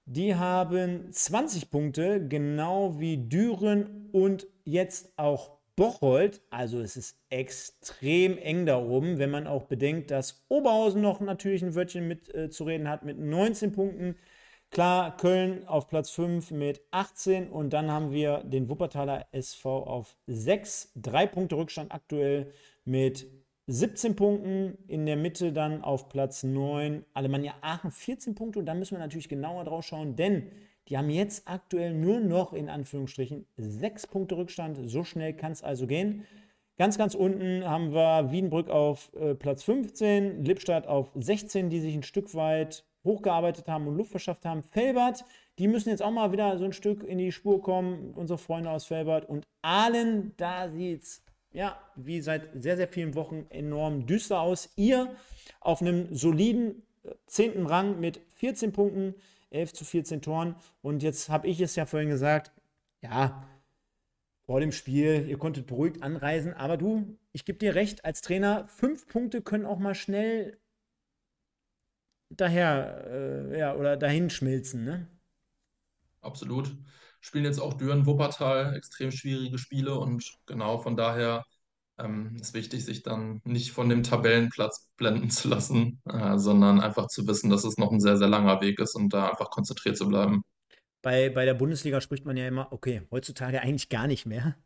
Die haben 20 Punkte, genau wie Düren und jetzt auch Bocholt. Also es ist extrem eng da oben, wenn man auch bedenkt, dass Oberhausen noch natürlich ein Wörtchen mitzureden äh, hat mit 19 Punkten. Klar, Köln auf Platz 5 mit 18 und dann haben wir den Wuppertaler SV auf 6. Drei Punkte Rückstand aktuell mit 17 Punkten. In der Mitte dann auf Platz 9 Alemannia Aachen 14 Punkte und da müssen wir natürlich genauer drauf schauen, denn die haben jetzt aktuell nur noch in Anführungsstrichen 6 Punkte Rückstand. So schnell kann es also gehen. Ganz, ganz unten haben wir Wiedenbrück auf äh, Platz 15, Lippstadt auf 16, die sich ein Stück weit hochgearbeitet haben und Luft verschafft haben. Felbert, die müssen jetzt auch mal wieder so ein Stück in die Spur kommen, unsere Freunde aus Felbert. Und Ahlen, da sieht es ja wie seit sehr, sehr vielen Wochen enorm düster aus. Ihr auf einem soliden äh, zehnten Rang mit 14 Punkten, 11 zu 14 Toren. Und jetzt habe ich es ja vorhin gesagt, ja, vor dem Spiel, ihr konntet beruhigt anreisen, aber du, ich gebe dir recht, als Trainer, fünf Punkte können auch mal schnell daher, äh, ja, oder dahin schmilzen, ne? Absolut. Spielen jetzt auch Düren, Wuppertal, extrem schwierige Spiele und genau von daher ähm, ist wichtig, sich dann nicht von dem Tabellenplatz blenden zu lassen, äh, sondern einfach zu wissen, dass es noch ein sehr, sehr langer Weg ist und da einfach konzentriert zu bleiben. Bei, bei der Bundesliga spricht man ja immer, okay, heutzutage eigentlich gar nicht mehr.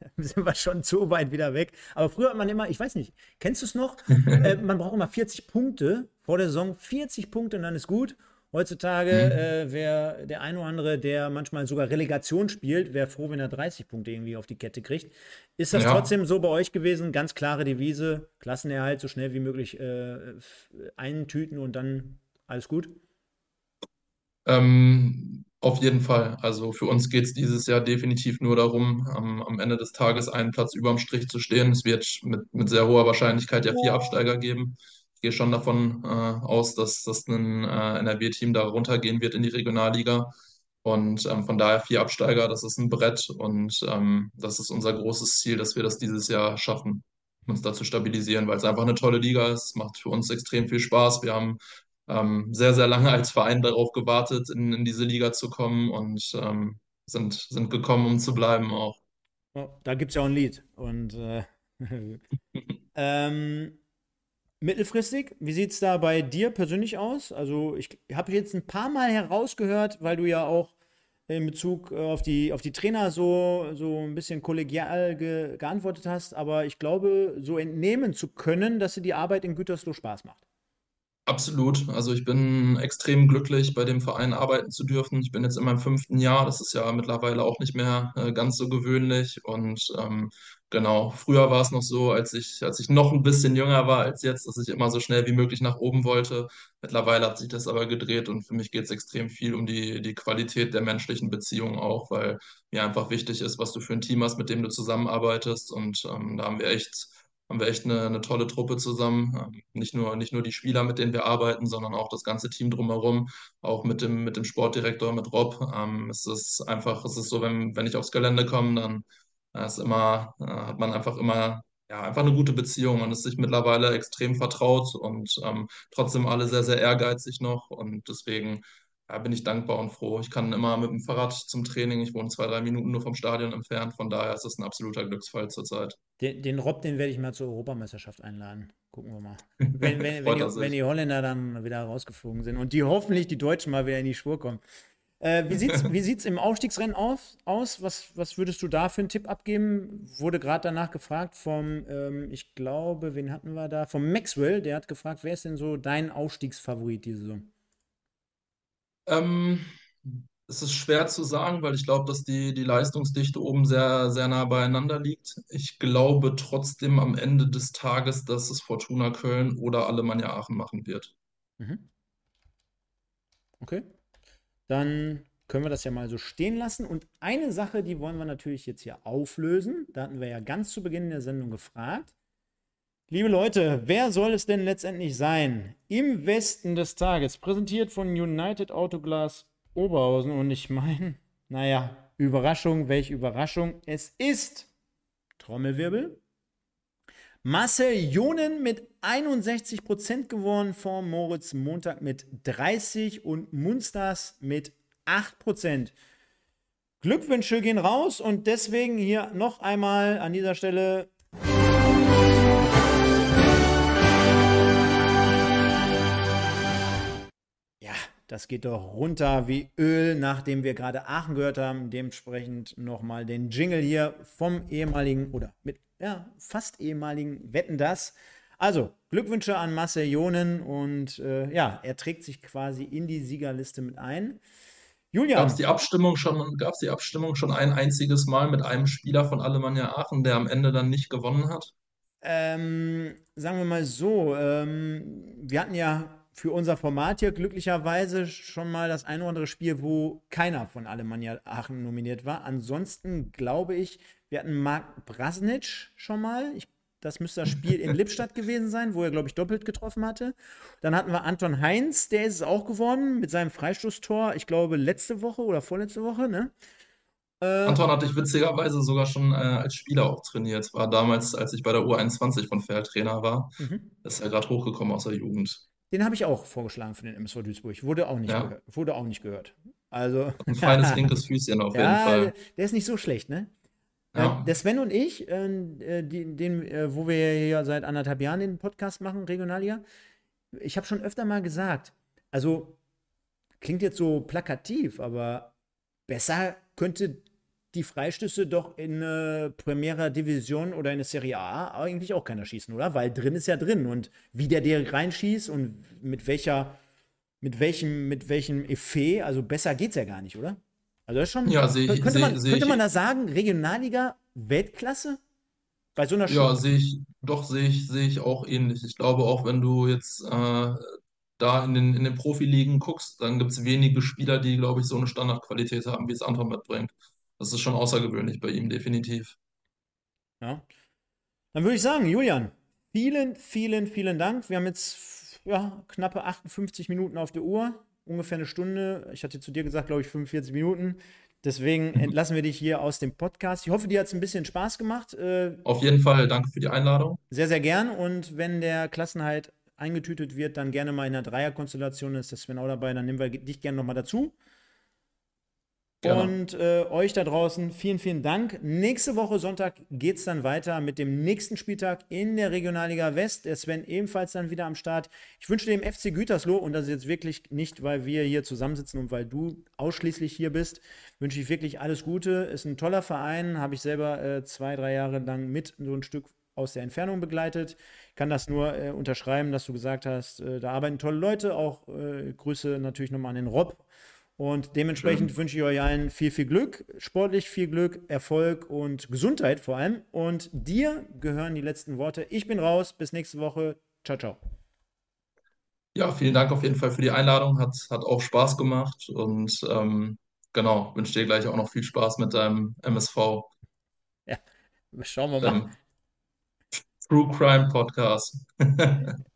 sind wir schon zu weit wieder weg. Aber früher hat man immer, ich weiß nicht, kennst du es noch? äh, man braucht immer 40 Punkte vor der Saison, 40 Punkte und dann ist gut. Heutzutage mhm. äh, wäre der ein oder andere, der manchmal sogar Relegation spielt, wäre froh, wenn er 30 Punkte irgendwie auf die Kette kriegt. Ist das ja. trotzdem so bei euch gewesen? Ganz klare Devise, Klassenerhalt so schnell wie möglich äh, eintüten und dann alles gut? Ähm, auf jeden Fall. Also für uns geht es dieses Jahr definitiv nur darum, am, am, Ende des Tages einen Platz überm Strich zu stehen. Es wird mit, mit sehr hoher Wahrscheinlichkeit ja vier Absteiger geben. Gehe schon davon äh, aus, dass, dass ein äh, NRW-Team da runtergehen wird in die Regionalliga. Und ähm, von daher vier Absteiger, das ist ein Brett und ähm, das ist unser großes Ziel, dass wir das dieses Jahr schaffen, uns da zu stabilisieren, weil es einfach eine tolle Liga ist. Macht für uns extrem viel Spaß. Wir haben ähm, sehr, sehr lange als Verein darauf gewartet, in, in diese Liga zu kommen und ähm, sind, sind gekommen, um zu bleiben auch. Oh, da gibt es ja auch ein Lied. Und äh, ähm, mittelfristig, wie sieht es da bei dir persönlich aus? Also, ich habe jetzt ein paar Mal herausgehört, weil du ja auch in Bezug auf die, auf die Trainer so, so ein bisschen kollegial ge, geantwortet hast, aber ich glaube, so entnehmen zu können, dass dir die Arbeit in Gütersloh Spaß macht. Absolut. Also ich bin extrem glücklich, bei dem Verein arbeiten zu dürfen. Ich bin jetzt in meinem fünften Jahr. Das ist ja mittlerweile auch nicht mehr äh, ganz so gewöhnlich. Und ähm, genau, früher war es noch so, als ich, als ich noch ein bisschen jünger war als jetzt, dass ich immer so schnell wie möglich nach oben wollte. Mittlerweile hat sich das aber gedreht und für mich geht es extrem viel um die, die Qualität der menschlichen Beziehungen auch, weil mir einfach wichtig ist, was du für ein Team hast, mit dem du zusammenarbeitest. Und ähm, da haben wir echt haben wir echt eine, eine tolle Truppe zusammen. Ähm, nicht nur, nicht nur die Spieler, mit denen wir arbeiten, sondern auch das ganze Team drumherum, auch mit dem, mit dem Sportdirektor, mit Rob. Ähm, es ist einfach, es ist so, wenn, wenn ich aufs Gelände komme, dann Da ist immer, äh, hat man einfach immer, ja, einfach eine gute Beziehung. Man ist sich mittlerweile extrem vertraut und ähm, trotzdem alle sehr, sehr ehrgeizig noch. Und deswegen ja, bin ich dankbar und froh. Ich kann immer mit dem Fahrrad zum Training. Ich wohne zwei, drei Minuten nur vom Stadion entfernt. Von daher ist das ein absoluter Glücksfall zurzeit. Den, den Rob, den werde ich mal zur Europameisterschaft einladen. Gucken wir mal. Wenn, wenn, wenn, die, wenn die Holländer dann wieder rausgeflogen sind und die hoffentlich die Deutschen mal wieder in die Spur kommen. Äh, wie sieht es wie sieht's im Aufstiegsrennen auf, aus? Was, was würdest du da für einen Tipp abgeben? Wurde gerade danach gefragt vom, ähm, ich glaube, wen hatten wir da? Vom Maxwell, der hat gefragt, wer ist denn so dein Aufstiegsfavorit diese Saison? Ähm, es ist schwer zu sagen, weil ich glaube, dass die, die Leistungsdichte oben sehr, sehr nah beieinander liegt. Ich glaube trotzdem am Ende des Tages, dass es Fortuna Köln oder Alemannia Aachen machen wird. Mhm. Okay. Dann können wir das ja mal so stehen lassen. Und eine Sache, die wollen wir natürlich jetzt hier auflösen. Da hatten wir ja ganz zu Beginn der Sendung gefragt. Liebe Leute, wer soll es denn letztendlich sein? Im Westen des Tages, präsentiert von United Autoglas Oberhausen. Und ich meine, naja, Überraschung, welche Überraschung. Es ist Trommelwirbel. Marcel Jonen mit 61% gewonnen vor Moritz Montag mit 30 und Munsters mit 8%. Glückwünsche gehen raus und deswegen hier noch einmal an dieser Stelle Das geht doch runter wie Öl, nachdem wir gerade Aachen gehört haben. Dementsprechend nochmal den Jingle hier vom ehemaligen oder mit ja, fast ehemaligen Wetten das. Also, Glückwünsche an Marcel Jonen und äh, ja, er trägt sich quasi in die Siegerliste mit ein. Julian. Gab es die Abstimmung schon, die Abstimmung schon ein einziges Mal mit einem Spieler von Alemannia Aachen, der am Ende dann nicht gewonnen hat? Ähm, sagen wir mal so, ähm, wir hatten ja für unser Format hier glücklicherweise schon mal das ein oder andere Spiel, wo keiner von Alemannia Aachen nominiert war. Ansonsten glaube ich, wir hatten Marc Brasnic schon mal. Ich, das müsste das Spiel in Lippstadt gewesen sein, wo er, glaube ich, doppelt getroffen hatte. Dann hatten wir Anton Heinz, der ist es auch geworden mit seinem Freistoßtor, ich glaube, letzte Woche oder vorletzte Woche, ne? Äh, Anton hatte ich witzigerweise sogar schon äh, als Spieler auch trainiert. War damals, als ich bei der U21 von Fair Trainer war. Mhm. Ist er gerade hochgekommen aus der Jugend. Den habe ich auch vorgeschlagen für den MSV Duisburg. Wurde auch nicht, ja. gehört, wurde auch nicht gehört. Also, Ein feines linkes Füßchen auf jeden Fall. Der ist nicht so schlecht, ne? Ja. Äh, der Sven und ich, äh, die, den, äh, wo wir ja seit anderthalb Jahren den Podcast machen, Regionalliga, ich habe schon öfter mal gesagt, also klingt jetzt so plakativ, aber besser könnte die Freistöße doch in äh, Primera Division oder in eine Serie A eigentlich auch keiner schießen, oder? Weil drin ist ja drin und wie der der reinschießt und mit welcher, mit welchem, mit welchem Effet, also besser geht's ja gar nicht, oder? Also das ist schon. Ja, ich. Könnte, seh, man, seh könnte man da sagen, Regionalliga Weltklasse? Bei so einer Ja, sehe ich, doch sehe ich, sehe ich auch ähnlich. Ich glaube auch, wenn du jetzt äh, da in den, in den Profiligen guckst, dann gibt es wenige Spieler, die, glaube ich, so eine Standardqualität haben, wie es Anton mitbringt. Das ist schon außergewöhnlich bei ihm, definitiv. Ja. Dann würde ich sagen, Julian, vielen, vielen, vielen Dank. Wir haben jetzt ja, knappe 58 Minuten auf der Uhr, ungefähr eine Stunde. Ich hatte zu dir gesagt, glaube ich, 45 Minuten. Deswegen entlassen wir dich hier aus dem Podcast. Ich hoffe, dir hat es ein bisschen Spaß gemacht. Äh, auf jeden Fall, danke für die Einladung. Sehr, sehr gern. Und wenn der Klassenhalt eingetütet wird, dann gerne mal in der Dreierkonstellation ist das Sven auch dabei, dann nehmen wir dich gerne nochmal dazu. Gerne. Und äh, euch da draußen vielen, vielen Dank. Nächste Woche Sonntag geht es dann weiter mit dem nächsten Spieltag in der Regionalliga West. Der Sven ebenfalls dann wieder am Start. Ich wünsche dem FC Gütersloh, und das ist jetzt wirklich nicht, weil wir hier zusammensitzen und weil du ausschließlich hier bist, wünsche ich wirklich alles Gute. Ist ein toller Verein, habe ich selber äh, zwei, drei Jahre lang mit so ein Stück aus der Entfernung begleitet. Ich kann das nur äh, unterschreiben, dass du gesagt hast, äh, da arbeiten tolle Leute. Auch äh, Grüße natürlich nochmal an den Rob und dementsprechend wünsche ich euch allen viel, viel Glück, sportlich viel Glück, Erfolg und Gesundheit vor allem. Und dir gehören die letzten Worte. Ich bin raus. Bis nächste Woche. Ciao, ciao. Ja, vielen Dank auf jeden Fall für die Einladung. Hat, hat auch Spaß gemacht. Und ähm, genau, wünsche dir gleich auch noch viel Spaß mit deinem MSV. Ja, schauen wir mal. Ähm, True Crime Podcast.